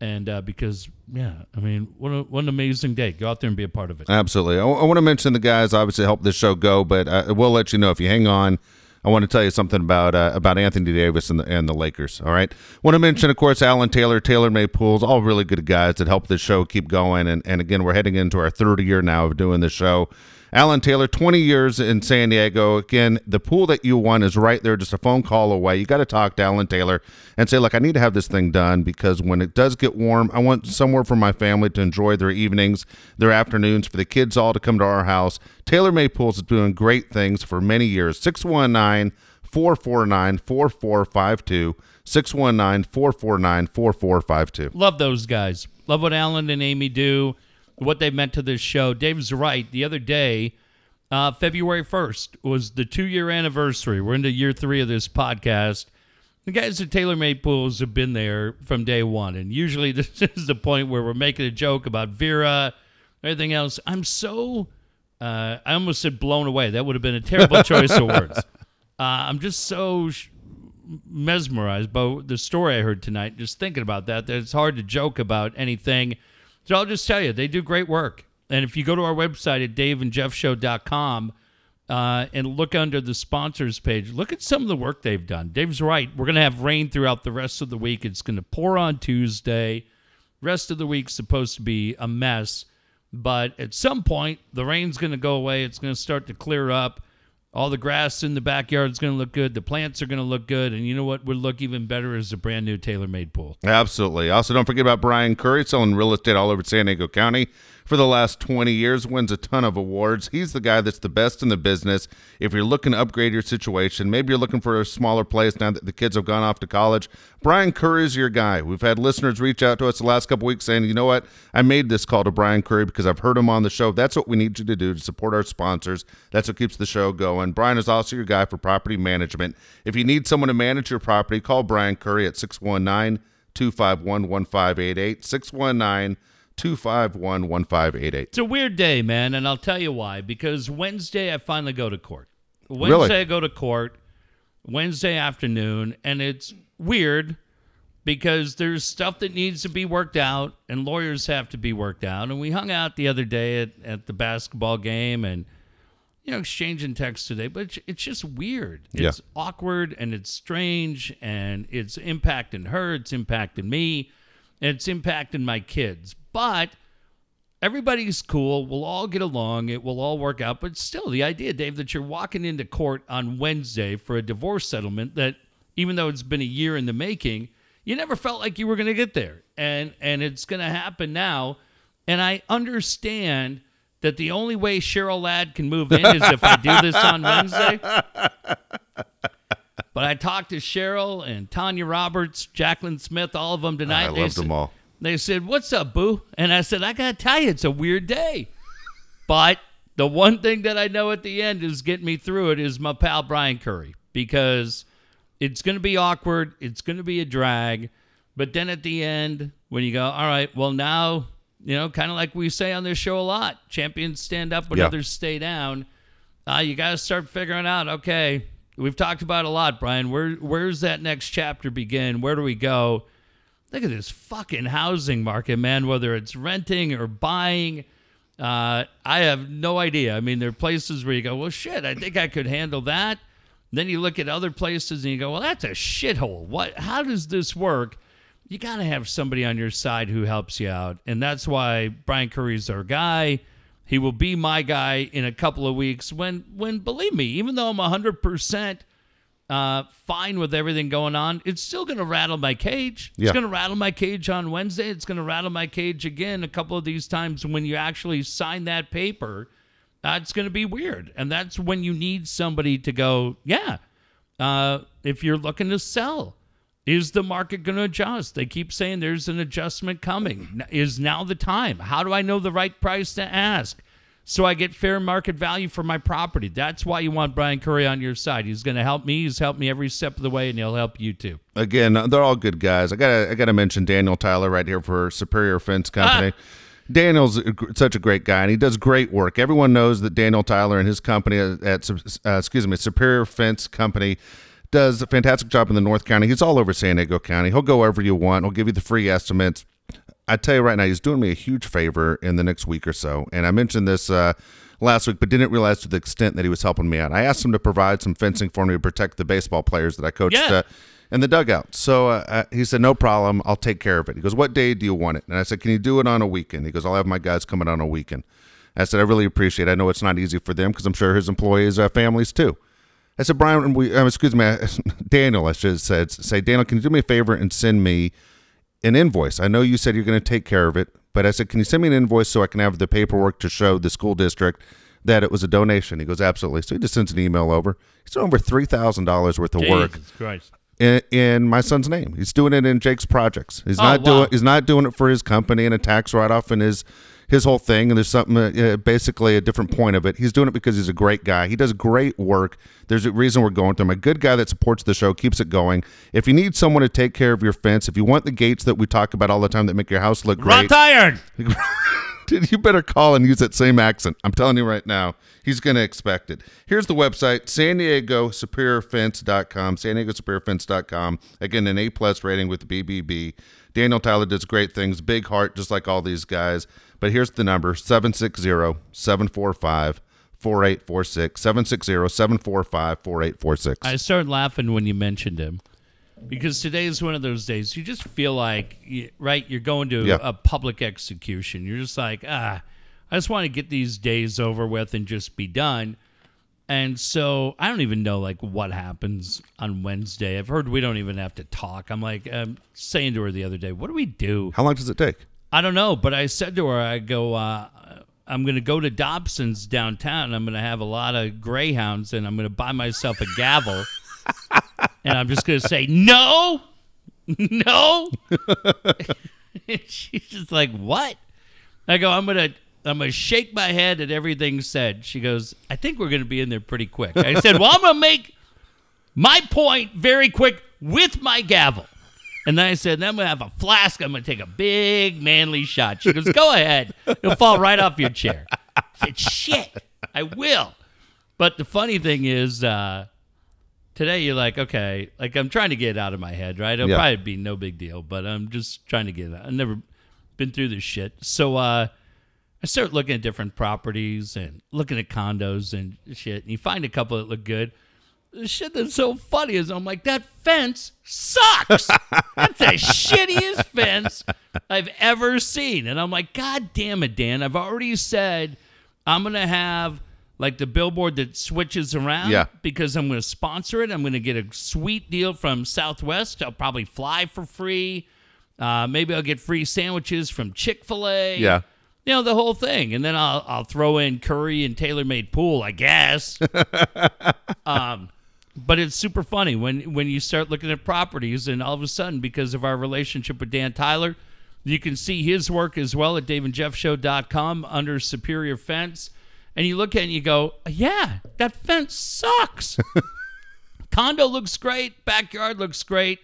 And uh, because yeah, I mean, what a, what an amazing day! Go out there and be a part of it. Absolutely. I, want to mention the guys obviously help this show go, but we'll let you know if you hang on. I want to tell you something about uh, about Anthony Davis and the, and the Lakers. All right. Want to mention, of course, Alan Taylor, Taylor Made Pools, all really good guys that help this show keep going. And and again, we're heading into our third year now of doing the show. Alan Taylor, 20 years in San Diego. Again, the pool that you want is right there, just a phone call away. You got to talk to Alan Taylor and say, look, I need to have this thing done because when it does get warm, I want somewhere for my family to enjoy their evenings, their afternoons, for the kids all to come to our house. Taylor Made Pools is doing great things for many years. 619 449 4452. 619 449 4452. Love those guys. Love what Alan and Amy do, what they've meant to this show. Dave's right. The other day, uh, February 1st was the two year anniversary. We're into year three of this podcast. The guys at Taylor Made Pools have been there from day one. And usually, this is the point where we're making a joke about Vera, everything else. I'm so, uh, I almost said blown away. That would have been a terrible choice of words. Uh, I'm just so sh- mesmerized by the story I heard tonight. Just thinking about that, that it's hard to joke about anything. So I'll just tell you, they do great work. And if you go to our website at daveandjeffshow.com uh, and look under the sponsors page, look at some of the work they've done. Dave's right. We're going to have rain throughout the rest of the week. It's going to pour on Tuesday. Rest of the week's supposed to be a mess. But at some point, the rain's going to go away. It's going to start to clear up. All the grass in the backyard is going to look good. The plants are going to look good. And you know what would look even better is a brand new tailor made pool. Absolutely. Also, don't forget about Brian Curry selling real estate all over San Diego County for the last 20 years, wins a ton of awards. He's the guy that's the best in the business. If you're looking to upgrade your situation, maybe you're looking for a smaller place now that the kids have gone off to college, Brian Curry is your guy. We've had listeners reach out to us the last couple weeks saying, you know what? I made this call to Brian Curry because I've heard him on the show. That's what we need you to do to support our sponsors. That's what keeps the show going. Brian is also your guy for property management. If you need someone to manage your property, call Brian Curry at 619 251 1588. 619 251 1588. It's a weird day, man, and I'll tell you why. Because Wednesday I finally go to court. Wednesday Really? I go to court Wednesday afternoon, and it's weird because there's stuff that needs to be worked out, and lawyers have to be worked out. And we hung out the other day at, at the basketball game, and you know, exchanging texts today, but it's, it's just weird. Yeah. It's awkward and it's strange and it's impacting her, it's impacting me, and it's impacting my kids. But everybody's cool. We'll all get along. It will all work out. But still, the idea, Dave, that you're walking into court on Wednesday for a divorce settlement that, even though it's been a year in the making, you never felt like you were going to get there, and and it's going to happen now. And I understand that the only way Cheryl Ladd can move in is if I do this on Wednesday. But I talked to Cheryl and Tanya Roberts, Jacqueline Smith, all of them tonight. I They loved said- them all. They said, What's up, boo? And I said, I got to tell you, it's a weird day. But the one thing that I know at the end is getting me through it is my pal Brian Curry because it's going to be awkward. It's going to be a drag. But then at the end, when you go, All right, well, now, you know, kind of like we say on this show a lot champions stand up when Yeah. others stay down. Uh, you got to start figuring out, okay, we've talked about a lot, Brian. Where, where's that next chapter begin? Where do we go? Look at this fucking housing market, man. Whether it's renting or buying, uh, I have no idea. I mean, there are places where you go, well, shit, I think I could handle that. Then you look at other places and you go, well, that's a shithole. What? How does this work? You got to have somebody on your side who helps you out, and that's why Brian Curry's our guy. He will be my guy in a couple of weeks. When, when believe me, even though I'm hundred percent uh, fine with everything going on. It's still going to rattle my cage. Yeah. It's going to rattle my cage on Wednesday. It's going to rattle my cage again a couple of these times when you actually sign that paper. Uh, it's going to be weird. And that's when you need somebody to go, yeah, uh, if you're looking to sell, is the market going to adjust? They keep saying there's an adjustment coming. Is now the time? How do I know the right price to ask? So I get fair market value for my property. That's why you want Brian Curry on your side. He's going to help me. He's helped me every step of the way, and he'll help you too. Again, they're all good guys. I gotta I gotta mention Daniel Tyler right here for Superior Fence Company. Daniel's such a great guy, and he does great work. Everyone knows that Daniel Tyler and his company at, at uh, excuse me Superior Fence Company does a fantastic job in the North County. He's all over San Diego County. He'll go wherever you want. He'll give you the free estimates. I tell you right now, he's doing me a huge favor in the next week or so. And I mentioned this uh, last week, but didn't realize to the extent that he was helping me out. I asked him to provide some fencing for me to protect the baseball players that I coached Yeah. uh, in the dugout. So uh, uh, he said, "No problem, I'll take care of it." He goes, "What day do you want it?" And I said, "Can you do it on a weekend?" He goes, "I'll have my guys coming on a weekend." I said, "I really appreciate. it. I know it's not easy for them because I'm sure his employees have families too." I said, Brian, we, um, excuse me, Daniel, I should have said, say, Daniel, can you do me a favor and send me an invoice? I know you said you're going to take care of it, but I said, can you send me an invoice so I can have the paperwork to show the school district that it was a donation? He goes, absolutely. So he just sends an email over. He's doing over $3,000 worth of work Christ. in, in my son's name. He's doing it in Jake's projects. He's Oh, not wow. doing. He's not doing it for his company and a tax write off and his his whole thing. And there's something uh, basically a different point of it. He's doing it because he's a great guy. He does great work. There's a reason we're going to him. A good guy that supports the show, keeps it going. If you need someone to take care of your fence, if you want the gates that we talk about all the time that make your house look great, Wrought iron. Dude, you better call and use that same accent. I'm telling you right now, he's going to expect it. Here's the website, San Diego SuperiorFence.com, San Diego SuperiorFence.com. Again, an A plus rating with the BBB. Daniel Tyler does great things, big heart, just like all these guys. But here's the number 760 745 4846. 760 745 4846. I started laughing when you mentioned him because today is one of those days you just feel like, right? You're going to Yeah. a public execution. You're just like, ah, I just want to get these days over with and just be done. And so I don't even know like what happens on Wednesday. I've heard we don't even have to talk. I'm like um, saying to her the other day, what do we do? How long does it take? I don't know, but I said to her, I go, uh, I'm going to go to Dobson's downtown. I'm going to have a lot of greyhounds, and I'm going to buy myself a gavel, and I'm just going to say no, no. and she's just like, what? I go, I'm going to. I'm gonna shake my head at everything said. She goes, I think we're gonna be in there pretty quick. I said, Well, I'm gonna make my point very quick with my gavel. And then I said, then I'm gonna have a flask. I'm gonna take a big manly shot. She goes, Go ahead. It'll fall right off your chair. I said, Shit, I will. But the funny thing is, uh, today you're like, okay, like I'm trying to get it out of my head, right? It'll Yeah. probably be no big deal, but I'm just trying to get it out. I've never been through this shit. So uh I start looking at different properties and looking at condos and shit, and you find a couple that look good. The shit that's so funny is I'm like, that fence sucks. that's the shittiest fence I've ever seen. And I'm like, God damn it, Dan. I've already said I'm gonna have like the billboard that switches around Yeah. because I'm gonna sponsor it. I'm gonna get a sweet deal from Southwest. I'll probably fly for free. Uh, maybe I'll get free sandwiches from Chick fil A Yeah. You know the whole thing. And then i'll i'll throw in curry and tailor-made pool i guess. Um but it's super funny when when you start looking at properties and all of a sudden because of our relationship with dan tyler you can see his work as well at daveandjeffshow.com under superior fence. And you look at it and you go yeah that fence sucks. Condo looks great. Backyard looks great.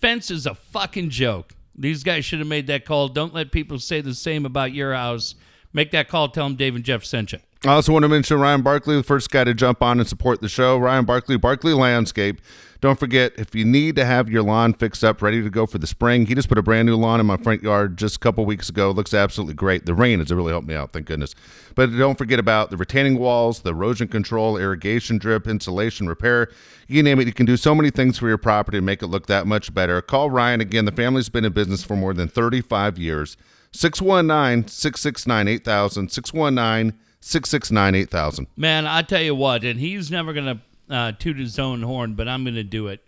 Fence is a fucking joke these guys should have made that call. Don't let people say the same about your house. Make that call. Tell them dave and jeff sent you I also want to mention Ryan Barkley, the first guy to jump on and support the show. Ryan Barkley, Barkley Landscape. Don't forget, if you need to have your lawn fixed up, ready to go for the spring, he just put a brand new lawn in my front yard just a couple weeks ago. Looks absolutely great. The rain has really helped me out, thank goodness. But don't forget about the retaining walls, the erosion control, irrigation drip, insulation repair. You name it, you can do so many things for your property and make it look that much better. Call Ryan again. The family's been in business for more than 35 years. 619 669 8000. 619 669 8000. Man, I tell you what, and he's never going to uh, toot his own horn, but I'm going to do it.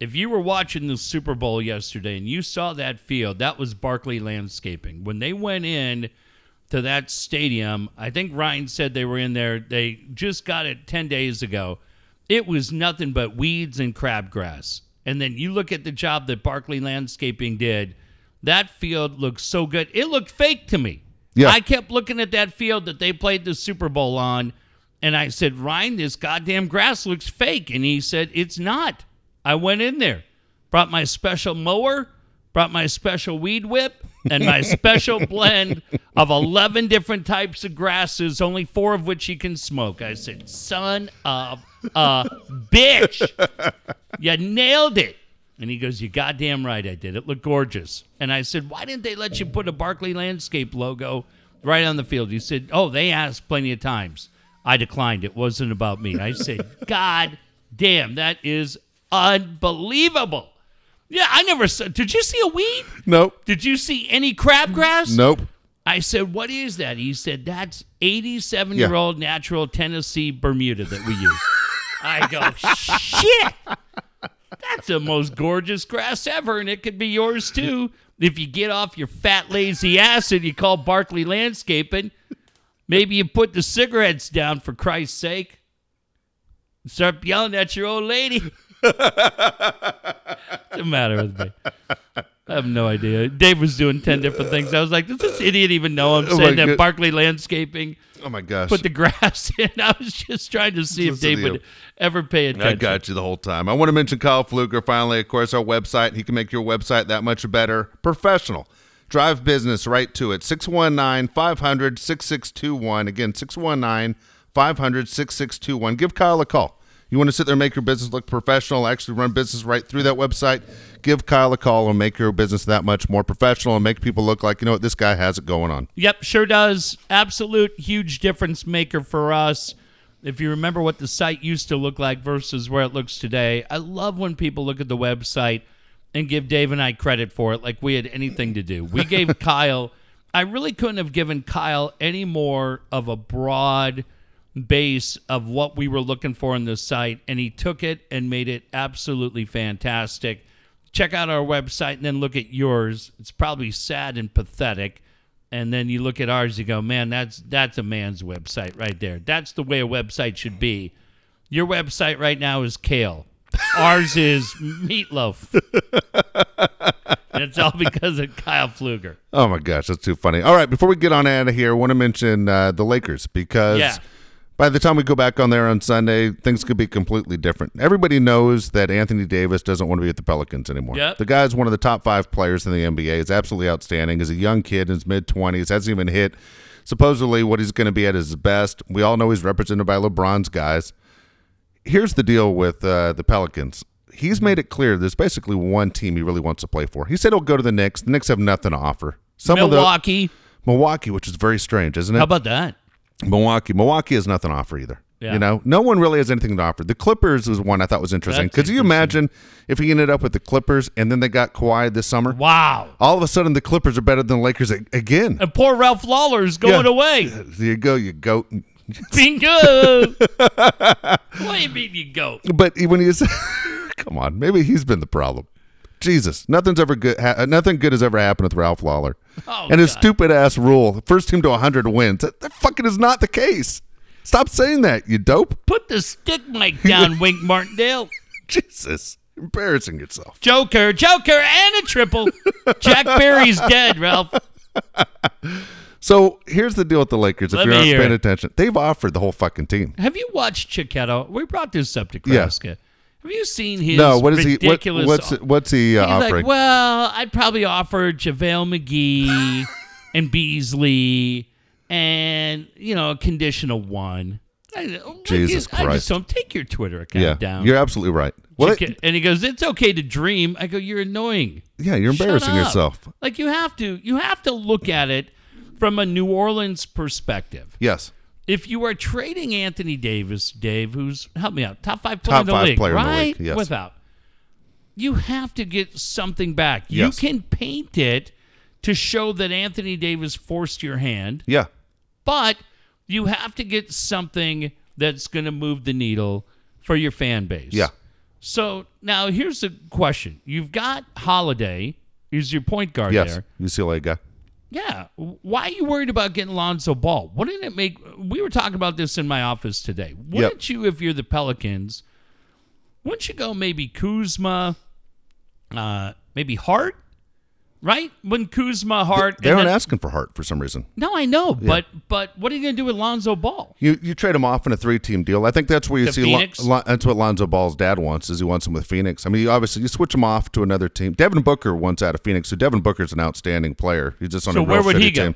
If you were watching the Super Bowl yesterday and you saw that field, that was Barkley Landscaping. When they went in to that stadium, I think Ryan said they were in there. They just got it 10 days ago. It was nothing but weeds and crabgrass. And then you look at the job that Barkley Landscaping did. That field looked so good. It looked fake to me. Yeah. I kept looking at that field that they played the Super Bowl on, and I said, Ryan, this goddamn grass looks fake. And he said, It's not. I went in there, brought my special mower, brought my special weed whip, and my special blend of 11 different types of grasses, only four of which you can smoke. I said, Son of a bitch. You nailed it. And he goes, You goddamn right I did. It looked gorgeous. And I said, Why didn't they let you put a Barkley Landscape logo right on the field? He said, Oh, they asked plenty of times. I declined. It wasn't about me. I said, God damn, that is unbelievable. Yeah, I never saw. Did you see a weed? Nope. Did you see any crabgrass? Nope. I said, What is that? He said, That's 87 year old natural Tennessee Bermuda that we use. I go, Shit. That's the most gorgeous grass ever, and it could be yours too. If you get off your fat, lazy ass and you call Barkley Landscaping, maybe you put the cigarettes down for Christ's sake. Start yelling at your old lady. What's the matter with me? I have no idea. Dave was doing 10 different things. I was like, does this idiot even know I'm Oh saying that God. Barkley Landscaping Oh my gosh. put the grass in? I was just trying to see if Listen Dave would ever pay attention. I got you the whole time. I want to mention Kyle Fluker. Finally, of course, our website. He can make your website that much better. Professional. Drive business right to it. 619 500 6621. Again, 619 500 6621. Give Kyle a call. You want to sit there and make your business look professional, actually run business right through that website? Give Kyle a call and make your business that much more professional and make people look like, you know what, this guy has it going on. Yep, sure does. Absolute huge difference maker for us. If you remember what the site used to look like versus where it looks today, I love when people look at the website and give Dave and I credit for it like we had anything to do. We gave Kyle, I really couldn't have given Kyle any more of a broad base of what we were looking for in the site, and he took it and made it absolutely fantastic. Check out our website and then look at yours. It's probably sad and pathetic. And then you look at ours, you go, man, that's that's a man's website right there. That's the way a website should be. Your website right now is kale. Ours is meatloaf. and it's all because of Kyle Fluker. Oh my gosh, that's too funny. All right, before we get on out of here, I want to mention uh, the Lakers because Yeah. By the time we go back on there on Sunday, things could be completely different. Everybody knows that Anthony Davis doesn't want to be at the Pelicans anymore. Yep. The guy's one of the top five players in the NBA. He's absolutely outstanding. He's a young kid in his mid 20s, hasn't even hit supposedly what he's going to be at his best. We all know he's represented by LeBron's guys. Here's the deal with uh, the Pelicans. He's made it clear there's basically one team he really wants to play for. He said he'll go to the Knicks. The Knicks have nothing to offer. Some of the Milwaukee. Milwaukee, which is very strange, isn't it? How about that? Milwaukee. Milwaukee has nothing to offer either. Yeah. You know, no one really has anything to offer. The Clippers was one I thought was interesting. That's Could you imagine if he ended up with the Clippers and then they got Kawhi this summer? Wow. All of a sudden, the Clippers are better than the Lakers again. And poor Ralph Lawler's going Yeah. away. There you go, you goat. Bingo. what do you mean you go? But when he's, come on, maybe he's been the problem. Jesus, nothing's ever good. Ha- nothing good has ever happened with Ralph Lawler, Oh, and his God. stupid ass rule: first team to 100 wins. That, that fucking is not the case. Stop saying that, you dope. Put the stick mic down, Wink Martindale. Jesus, embarrassing yourself. Joker, Joker, and a triple. Jack Barry's dead, Ralph. So here's the deal with the Lakers. If Let you're not paying it. attention, they've offered the whole fucking team. Have you watched Cecchetto? We brought this up to Yeah. Have you seen his no, what is he? What, ridiculous? what's what's he uh, offering? like, well, I'd probably offer JaVale McGee and Beasley and, you know, a conditional one. I, Jesus I Christ. just don't take your Twitter account yeah, down. you're absolutely right. Chique- and he goes, "It's okay to dream." I go, "You're annoying." yeah, you're embarrassing yourself. Like you have to, you have to look at it from a New Orleans perspective. Yes, If you are trading Anthony Davis, Dave, who's help me out, top five player Top in the five league, player in the right? league, yes. Without, you have to get something back. Yes. You can paint it to show that Anthony Davis forced your hand, yeah, but you have to get something that's going to move the needle for your fan base. yeah. So now here's the question: You've got Holiday, who's your point guard Yes, there. UCLA guy. Yeah. Why are you worried about getting Lonzo Ball? Wouldn't it make? We were talking about this in my office today. Wouldn't you, if you're the Pelicans, wouldn't you go maybe Kuzma, uh, maybe Hart, right? When Kuzma, Hart, They aren't then- asking for Hart for some reason. No, I know, but but what are you going to do with Lonzo Ball? You you trade him off in a three team deal. I think that's where you To see Lon- Lon- that's what Lonzo Ball's dad wants is he wants him with Phoenix. I mean, you obviously you switch him off to another team. Devin Booker wants out of Phoenix, so Devin Booker's an outstanding player. He's just on So a real where would he go? team.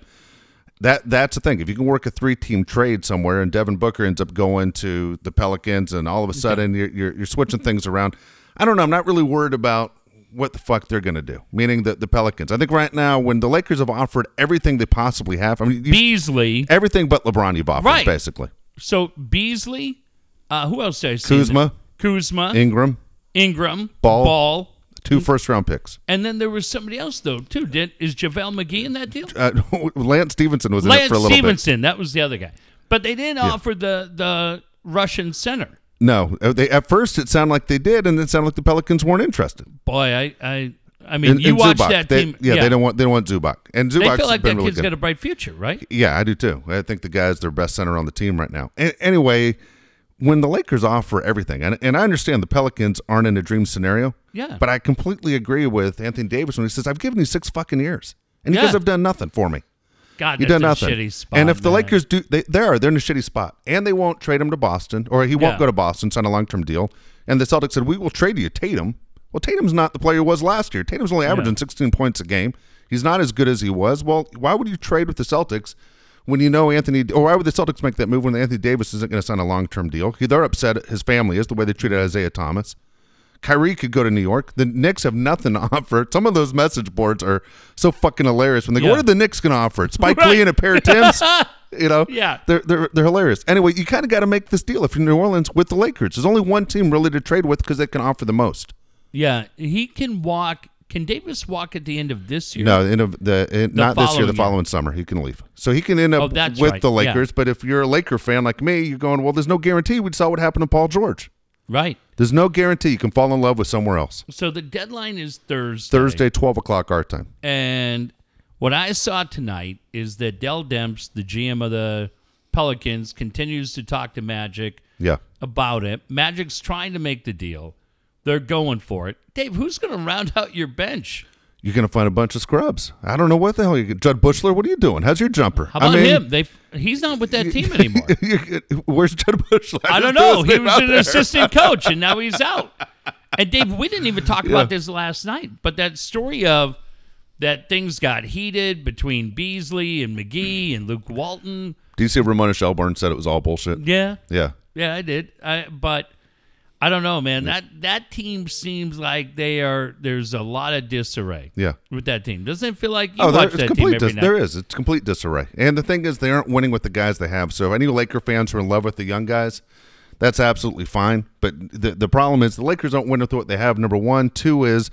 That that's the thing. If you can work a three team trade somewhere, and Devin Booker ends up going to the Pelicans, and all of a sudden you're, you're you're switching things around. I don't know. I'm not really worried about what the fuck they're going to do. Meaning the the Pelicans. I think right now when the Lakers have offered everything they possibly have, I mean you, Beasley. everything but LeBron you've offered Right. basically. So Beasley. Uh, who else did I see? Kuzma, Kuzma. Ingram, Ingram. Ball. Ball. two first round picks. And then there was somebody else though too. Did is JaVale McGee in that deal? Uh, Lance Stephenson was in it for a little bit. Lance Stephenson, that was the other guy. But they didn't offer the the Russian center. No, uh, they at first it sounded like they did, and then it sounded like the Pelicans weren't interested. Boy, I I I mean, And- you and watched Zubac, that they- team. Yeah, they don't want they don't want Zubac, and They Zubac's feel like that really kid's good. got a bright future, right? Yeah, I do too. I think the guy's their best center on the team right now. A- anyway, when the Lakers offer everything, and, and I understand the Pelicans aren't in a dream scenario, Yeah. but I completely agree with Anthony Davis when he says, "I've given you six fucking years, and you Yeah. guys have done nothing for me. God, You done a nothing." shitty spot. and if the. Lakers do, they, they are they're in a shitty spot, and they won't trade him to Boston, or he won't Yeah. go to Boston, sign a long term deal. And the Celtics said, "We will trade you, Tatum." Well, Tatum's not the player he was last year. Tatum's only averaging 16 points a game. He's not as good as he was. Well, why would you trade with the Celtics when you know Anthony, or why would the Celtics make that move when Anthony Davis isn't going to sign a long term deal? They're upset. His family is the way they treated Isaiah Thomas. Kyrie could go to New York. The Knicks have nothing to offer. Some of those message boards are so fucking hilarious when they go, Yeah. "What are the Knicks going to offer?" Spike Right. Lee and a pair of Tims. you know, Yeah. they're they're, they're hilarious. Anyway, you kind of got to make this deal if you're New Orleans with the Lakers. There's only one team really to trade with because they can offer the most. yeah, he can walk. Can Davis walk at the end of this year? No, in a, the eh, in, not this year, following the year. following summer, he can leave. So he can end up Oh, with right. the Yeah. Lakers. But if you're a Laker fan like me, you're going, well, there's no guarantee. We saw what happened to Paul George. Right. There's no guarantee you can fall in love with somewhere else. So the deadline is Thursday. Thursday, 12 o'clock our time. And what I saw tonight is that Dell Demps, the GM of the Pelicans, continues to talk to Magic Yeah. about it. Magic's trying to make the deal. They're going for it. Dave, who's going to round out your bench? You're going to find a bunch of scrubs. I don't know what the hell you Jud Buechler, what are you doing? How's your jumper? How about I mean, him? They he's not with that team anymore. where's Jud Buechler? I don't know. He was an there. assistant coach, and now he's out. And Dave, we didn't even talk Yeah. about this last night, but that story of that things got heated between Beasley and McGee and Luke Walton. Do you see Ramona Shelburne said it was all bullshit? Yeah, Yeah. yeah, I did. I, but I don't know, man. That that team seems like they are. There's a lot of disarray. Yeah. with that team. Doesn't it feel like you Oh, watch that team every Dis- night? there is. It's complete disarray. And the thing is, they aren't winning with the guys they have. So, if any Laker fans who are in love with the young guys, that's absolutely fine. But the the problem is the Lakers don't win with what they have. Number one, two is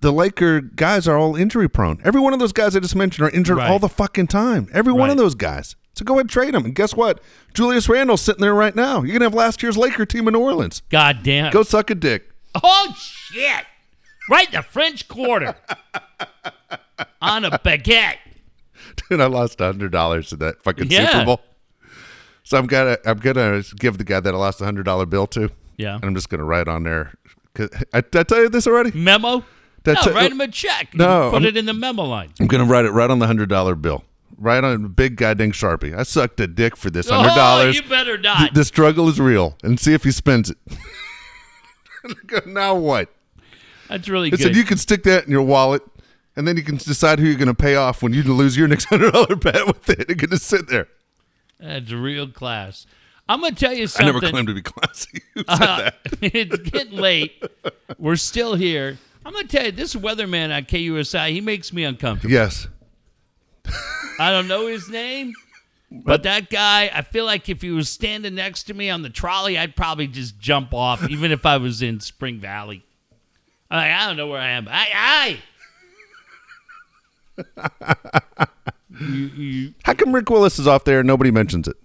the Laker guys are all injury prone. Every one of those guys I just mentioned are injured Right. all the fucking time. Every one of those guys. So go ahead and trade him. And guess what? Julius Randle's sitting there right now. You're gonna have last year's Laker team in New Orleans. God damn. Go suck a dick. Oh shit! Right in the French Quarter on a baguette. Dude, I lost hundred dollars in that fucking Yeah. Super Bowl. So I'm gonna I'm gonna give the guy that I lost a hundred dollar bill to. Yeah. And I'm just gonna write on there. I, did I tell you this already? Memo. Did No, tell- write him a check. No, put I'm- it in the memo line. I'm gonna write it right on the hundred dollar bill. Right on a big goddamn sharpie. I sucked a dick for this hundred dollars. Oh, you better not. the struggle is real, and see if he spends it. now what? That's really I good. said you can stick that in your wallet, and then you can decide who you're gonna pay off when you lose your next hundred dollar bet with it. It can just sit there. That's real class. I'm gonna tell you something. I never claimed to be classy. Uh, that? it's getting late. We're still here. I'm gonna tell you, this weatherman on KUSI, he makes me uncomfortable. Yes. I don't know his name, but that guy, I feel like if he was standing next to me on the trolley, I'd probably just jump off, even if I was in Spring Valley. I'm like, I don't know where I am. You, you, How come Rick Willis is off there and nobody mentions it?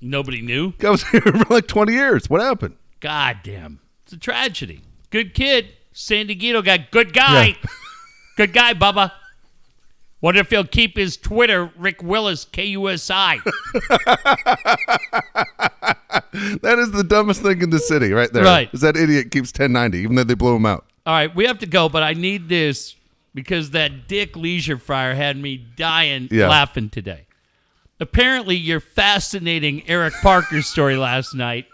nobody knew. I was here for like 20 years. What happened? God damn. It's a tragedy. Good kid. Sandy Guido got good guy. Yeah. good guy, Bubba. Wonder if he'll keep his Twitter, Rick Willis, KUSI. That is the dumbest thing in the city right there. Right. Is that idiot keeps 1090 even though they blew him out. All right, we have to go, but I need this because that Dick Leisure Fryer had me dying Yeah. laughing today. Apparently, your fascinating Eric Parker story last night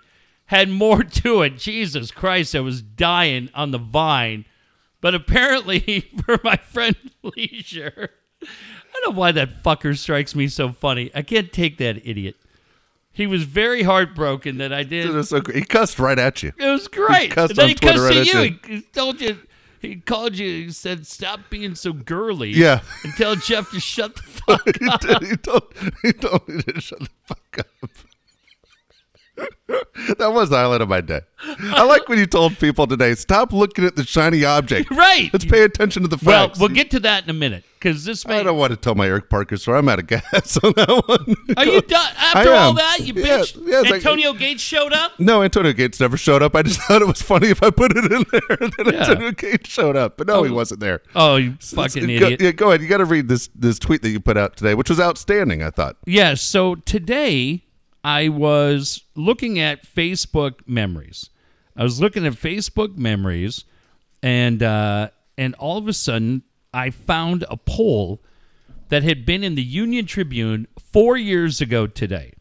had more to it. Jesus Christ, I was dying on the vine. But apparently, for my friend Leisure, I don't know why that fucker strikes me so funny. I can't take that idiot. He was very heartbroken that I did. So. He cussed right at you. It was great. cussed and then on he Twitter cussed right to at you. you. He, he told you. He called you. He said, "Stop being so girly." Yeah. And tell Jeff to shut the fuck he, up. did, he, told, he told me to shut the fuck up. that was the highlight of my day. I like when you told people today, stop looking at the shiny object. Right. Let's pay attention to the facts. Well, we'll get to that in a minute because this I don't want to tell my Eric Parker story. I'm out of gas on that one. Are you done after all that? You bitch. yeah, like- Antonio Gates showed up. No, Antonio Gates never showed up. I just thought it was funny if I put it in there that Yeah. Antonio Gates showed up. But no, he wasn't there. Oh, you fucking Go- idiot. yeah, go ahead. You got to read this this tweet that you put out today, which was outstanding. I thought. Yes. so today I was looking at Facebook memories. I was looking at Facebook memories, and uh, and all of a sudden I found a poll that had been in the Union Tribune four years ago today.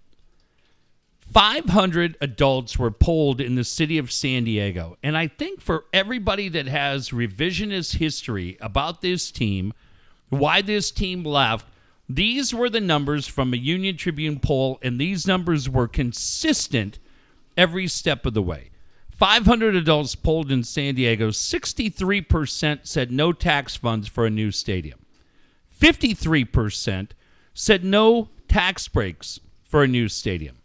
500 adults were polled in the city of San Diego. And I think for everybody that has revisionist history about this team, why this team left, these were the numbers from a Union Tribune poll, and these numbers were consistent every step of the way. 500 adults polled in San Diego, 63% said no tax funds for a new stadium. 53% said no tax breaks for a new stadium.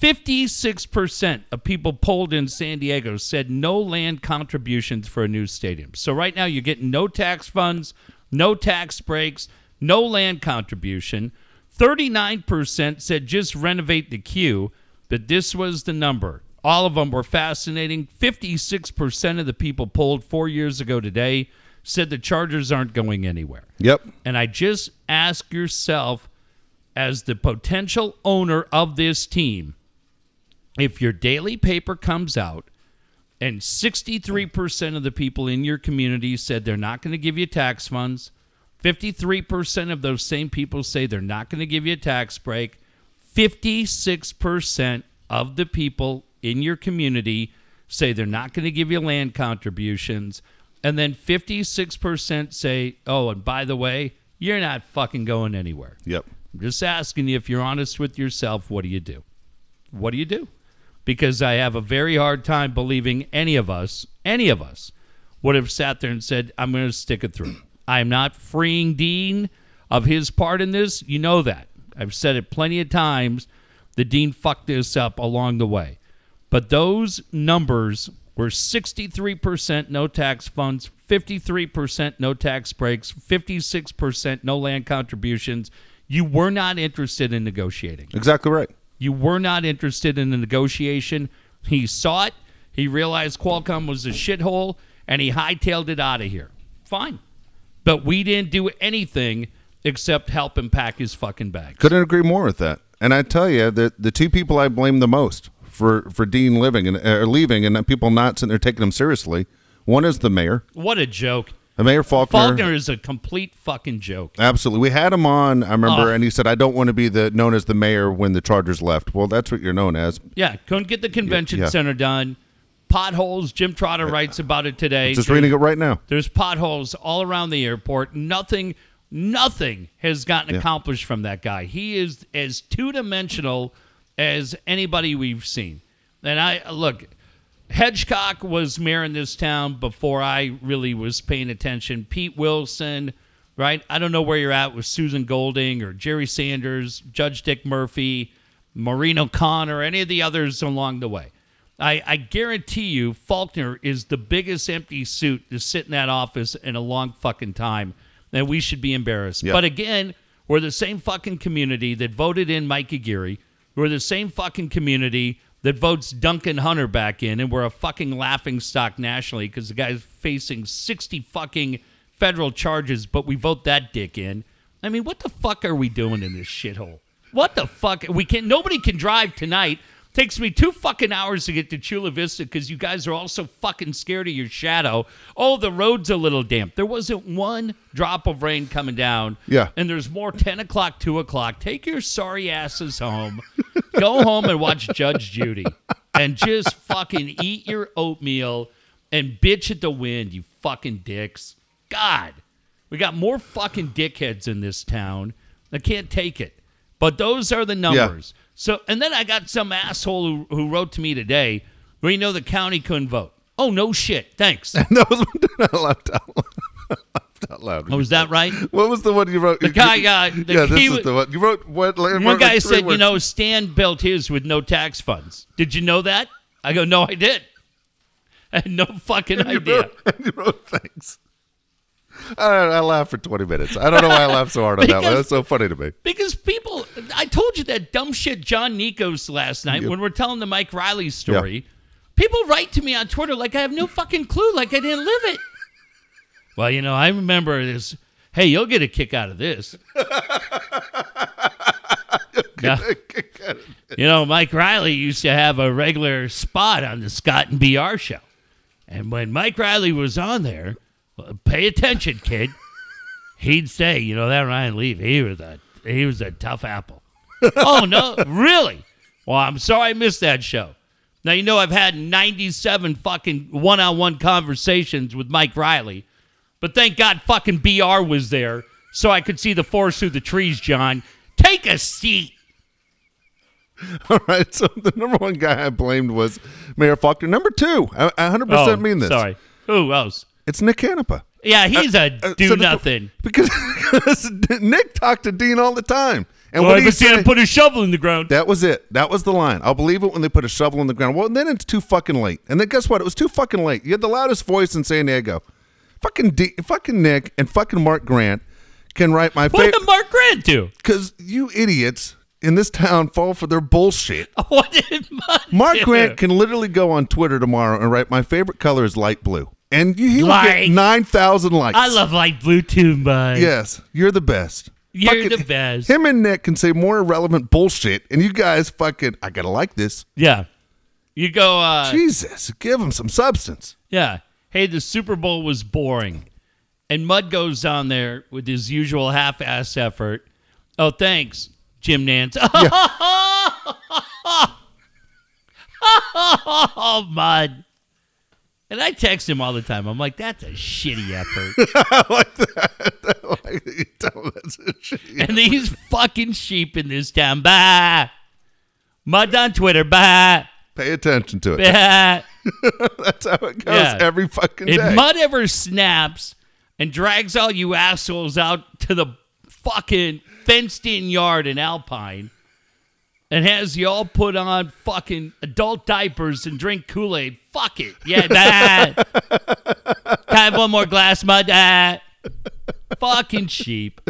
56% of people polled in San Diego said no land contributions for a new stadium. So right now you're getting no tax funds, no tax breaks, no land contribution. 39% said just renovate the queue, but this was the number. All of them were fascinating. 56% of the people polled four years ago today said the Chargers aren't going anywhere. Yep. And I just ask yourself, as the potential owner of this team, if your daily paper comes out and 63% of the people in your community said they're not going to give you tax funds, 53% of those same people say they're not going to give you a tax break, 56% of the people in your community say they're not going to give you land contributions, and then 56% say, oh, and by the way, you're not fucking going anywhere. Yep. I'm just asking you if you're honest with yourself, what do you do? What do you do? because I have a very hard time believing any of us, any of us, would have sat there and said, I'm going to stick it through. I am not freeing Dean of his part in this. You know that. I've said it plenty of times. The Dean fucked this up along the way. But those numbers were 63% no tax funds, 53% no tax breaks, 56% no land contributions. You were not interested in negotiating. Exactly right. You were not interested in the negotiation. He saw it. He realized Qualcomm was a shithole, and he hightailed it out of here. Fine. But we didn't do anything except help him pack his fucking bags. Couldn't agree more with that. And I tell you, the the two people I blame the most for for Dean living and uh, leaving, and people not sitting there taking him seriously. One is the mayor, What a joke. the mayor Faulconer. Faulconer is a complete fucking joke. Absolutely, we had him on. I remember, Oh. and he said, "I don't want to be the known as the mayor when the Chargers left." Well, that's what you're known as. Yeah, couldn't get the convention Yeah, yeah. center done. Potholes. Jim Trotter writes about it today. Just reading it right now. There's potholes all around the airport. Nothing, nothing has gotten Yeah. accomplished from that guy. He is as two dimensional as anybody we've seen. And I look, Hedgecock was mayor in this town before I really was paying attention. Pete Wilson, right? I don't know where you're at with Susan Golding or Jerry Sanders, Judge Dick Murphy, Maureen O'Connor, any of the others along the way. I, I guarantee you, Faulconer is the biggest empty suit to sit in that office in a long fucking time, and we should be embarrassed. Yeah. But again, we're the same fucking community that voted in Mike Aguirre. We're the same fucking community that votes Duncan Hunter back in, and we're a fucking laughing stock nationally because the guy's facing 60 fucking federal charges, but we vote that dick in. I mean, what the fuck are we doing in this shithole? What the fuck? We can not nobody can drive tonight. Takes me two fucking hours to get to Chula Vista because you guys are all so fucking scared of your shadow. Oh, the road's a little damp. There wasn't one drop of rain coming down. Yeah. And there's more 10 o'clock, 2 o'clock. Take your sorry asses home. Go home and watch Judge Judy. And just fucking eat your oatmeal and bitch at the wind, you fucking dicks. God. We got more fucking dickheads in this town. I can't take it. But those are the numbers. So, and then I got some asshole who, who wrote to me today where you know the county couldn't vote. Oh, no shit. Thanks. that was one I laughed out laughed out loud. Oh, was that right? What was the one you wrote? The guy got- the- yeah, this he is the one you wrote. What? One wrote guy like said, you know, Stan built his with no tax funds. Did you know that? I go, no, I did. I had no fucking you idea. wrote, and you wrote things. I, know, I laughed for 20 minutes. I don't know why I laughed so hard on that one. That's so funny to me. Because people, I told you that dumb shit, John Nikos, last night when we're telling the Mike Riley story. People write to me on Twitter like I have no fucking clue, like I didn't live it. Well, you know, I remember this. Hey, you'll get a kick out of this. Now, you know, Mike Riley used to have a regular spot on the Scott and BR show. And when Mike Riley was on there, pay attention, kid. He'd say, you know, that Ryan Leaf, he was a he was a tough apple. oh no, really? Well, I'm sorry I missed that show. Now you know I've had 97 fucking one-on-one conversations with Mike Riley, but thank God fucking BR was there so I could see the forest through the trees. John, take a seat. All right. So the number one guy I blamed was Mayor Faulconer. Number two, I, I 100% Oh, mean this. Sorry. Who else? It's Nick Canepa. Yeah, he's a Uh, do so nothing. Because, because Nick talked to Dean all the time. And Well, what if he it's gonna put a shovel in the ground. that was it. That was the line. I'll believe it when they put a shovel in the ground. Well, then it's too fucking late. And then guess what? It was too fucking late. You had the loudest voice in San Diego. Fucking D, fucking Nick and fucking Mark Grant can write my favorite. What did Mark Grant do? because you idiots in this town fall for their bullshit. What did Mark, Mark do? Grant can literally go on Twitter tomorrow and write my favorite color is light blue, and you, he will Like- get nine thousand likes. I love light blue too, bud. Yes, you're the best. You're Fucking- the best. Him and Nick can say more irrelevant bullshit, and you guys fucking. I gotta like this. Yeah. You go, uh, Jesus, give him some substance. yeah. Hey, the Super Bowl was boring. And Mud goes down there with his usual half ass effort. Oh, thanks, Jim Nantz. oh, Mud. And I text him all the time. I'm like, that's a shitty effort. I like that. I like that you tell him that's a shit. and these fucking sheep in this town. Bah. Mud on Twitter. Bah. Pay attention to it. That's how it goes Yeah. every fucking day. If. Mud ever snaps and drags all you assholes out to the fucking fenced in yard in Alpine and has you all put on fucking adult diapers and drink Kool Aid, fuck it. Yeah, that. Can I have one more glass, my dad? fucking sheep.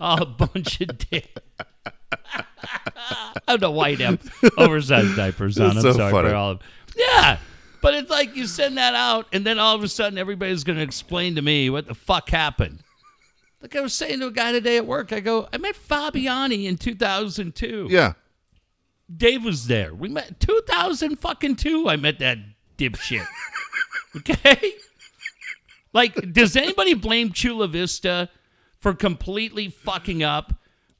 Oh, a bunch of dick. I don't know why have oversized diapers on. I'm so sorry funny. for all of Yeah. But it's like you send that out, and then all of a sudden everybody's going to explain to me what the fuck happened. Like I was saying to a guy today at work, I go, I met Fabiani in 2002. yeah. Dave was there. We met 2000 fucking two. I met that dipshit. okay. Like, does anybody blame Chula Vista for completely fucking up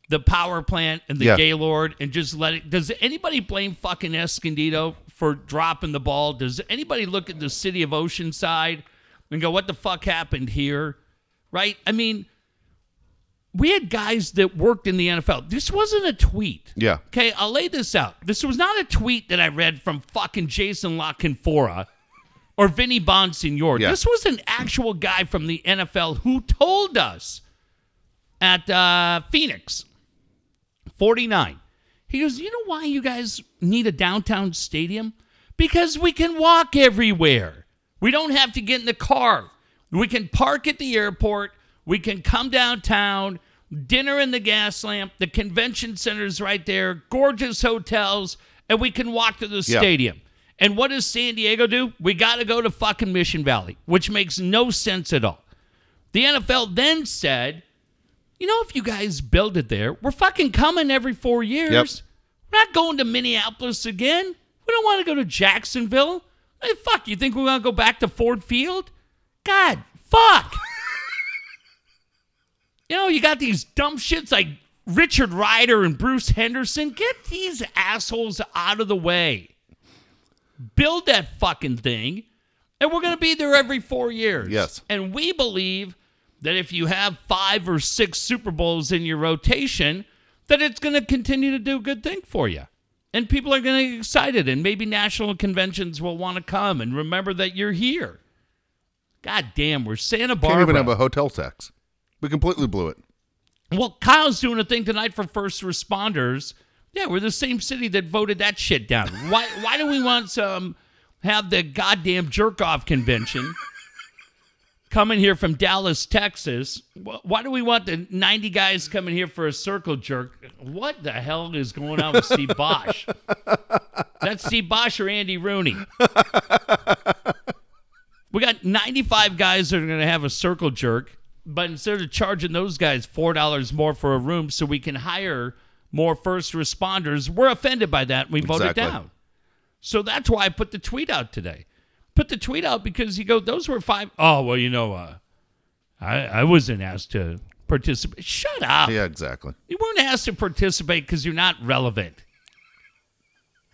the power plant and the Yeah. Gaylord and just let it? Does anybody blame fucking Escondido for dropping the ball? Does anybody look at the city of Oceanside and go, "What the fuck happened here?" Right? I mean, we had guys that worked in the NFL. This wasn't a tweet. Yeah. Okay, I'll lay this out. This was not a tweet that I read from fucking Jason La Canfora or Vinny Bonsignore. Yeah. This was an actual guy from the NFL who told us at uh, Phoenix 49. He goes, You know why you guys need a downtown stadium? Because we can walk everywhere. We don't have to get in the car. We can park at the airport. We can come downtown, dinner in the Gaslamp. The convention center's right there, gorgeous hotels, and we can walk to the Yeah. stadium. And what does San Diego do? We got to go to fucking Mission Valley, which makes no sense at all. The NFL then said, you know, if you guys build it there, we're fucking coming every four years. Yep. We're not going to Minneapolis again. We don't want to go to Jacksonville. Hey, fuck, you think we're going to go back to Ford Field? God, fuck. You know, you got these dumb shits like Richard Rider and Bruce Henderson. Get these assholes out of the way. Build that fucking thing, and we're going to be there every four years. Yes. And we believe that if you have five or six Super Bowls in your rotation, that it's going to continue to do a good thing for you. And people are going to get excited, and maybe national conventions will want to come and remember that you're here. God damn, we're Santa Barbara. Can't even have a hotel tax. We completely blew it. Well, Kyle's doing a thing tonight for first responders. Yeah, we're the same city that voted that shit down. Why? Why do we want some have the goddamn jerk off convention coming here from Dallas, Texas? Why do we want the ninety guys coming here for a circle jerk? What the hell is going on with Steve Bosch? That's Steve Bosch or Andy Rooney. We got 95 guys that are going to have a circle jerk, but instead of charging those guys $4 more for a room so we can hire more first responders, we're offended by that and we voted Exactly. down. So that's why I put the tweet out today. Put the tweet out because you go, those were five oh well, you know, uh, I, I wasn't asked to participate. Shut up. Yeah, exactly. You weren't asked to participate because you're not relevant.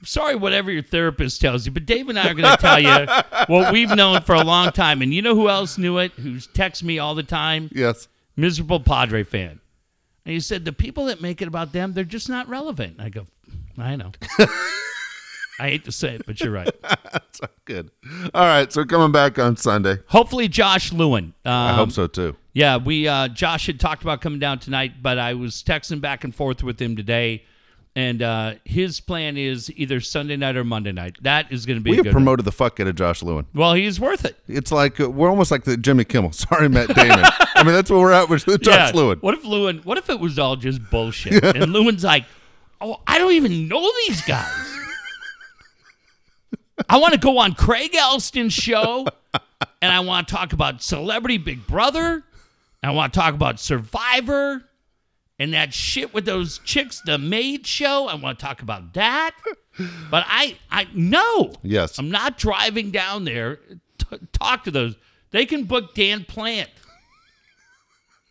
Sorry, whatever your therapist tells you, but Dave and I are going to tell you what we've known for a long time. And you know who else knew it? Who texts me all the time? Yes. Miserable Padre fan. And he said, the people that make it about them, they're just not relevant. I go, I know. I hate to say it, but you're right. That's good. All right. So coming back on Sunday. Hopefully, Josh Lewin. Um, I hope so too. Yeah, we uh, Josh had talked about coming down tonight, but I was texting back and forth with him today, and uh, his plan is either Sunday night or Monday night. That is going to be We have one. promoted the fuck out of Josh Lewin. Well, he's worth it. It's like uh, we're almost like the Jimmy Kimmel. Sorry, Matt Damon. I mean, that's where we're at with Josh yeah. Lewin. What if Lewin? What if it was all just bullshit? And Lewin's like, "Oh, I don't even know these guys. I want to go on Craig Elsten's show, and I want to talk about Celebrity Big Brother. And I want to talk about Survivor." And that shit with those chicks, the maid show, I want to talk about that. But I, I no, Yes. I'm not driving down there. T- talk to those. They can book Dan Plant.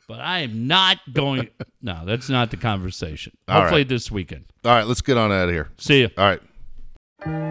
But I am not going. No, that's not the conversation. All Hopefully right. this weekend. All right. Let's get on out of here. See you. All right.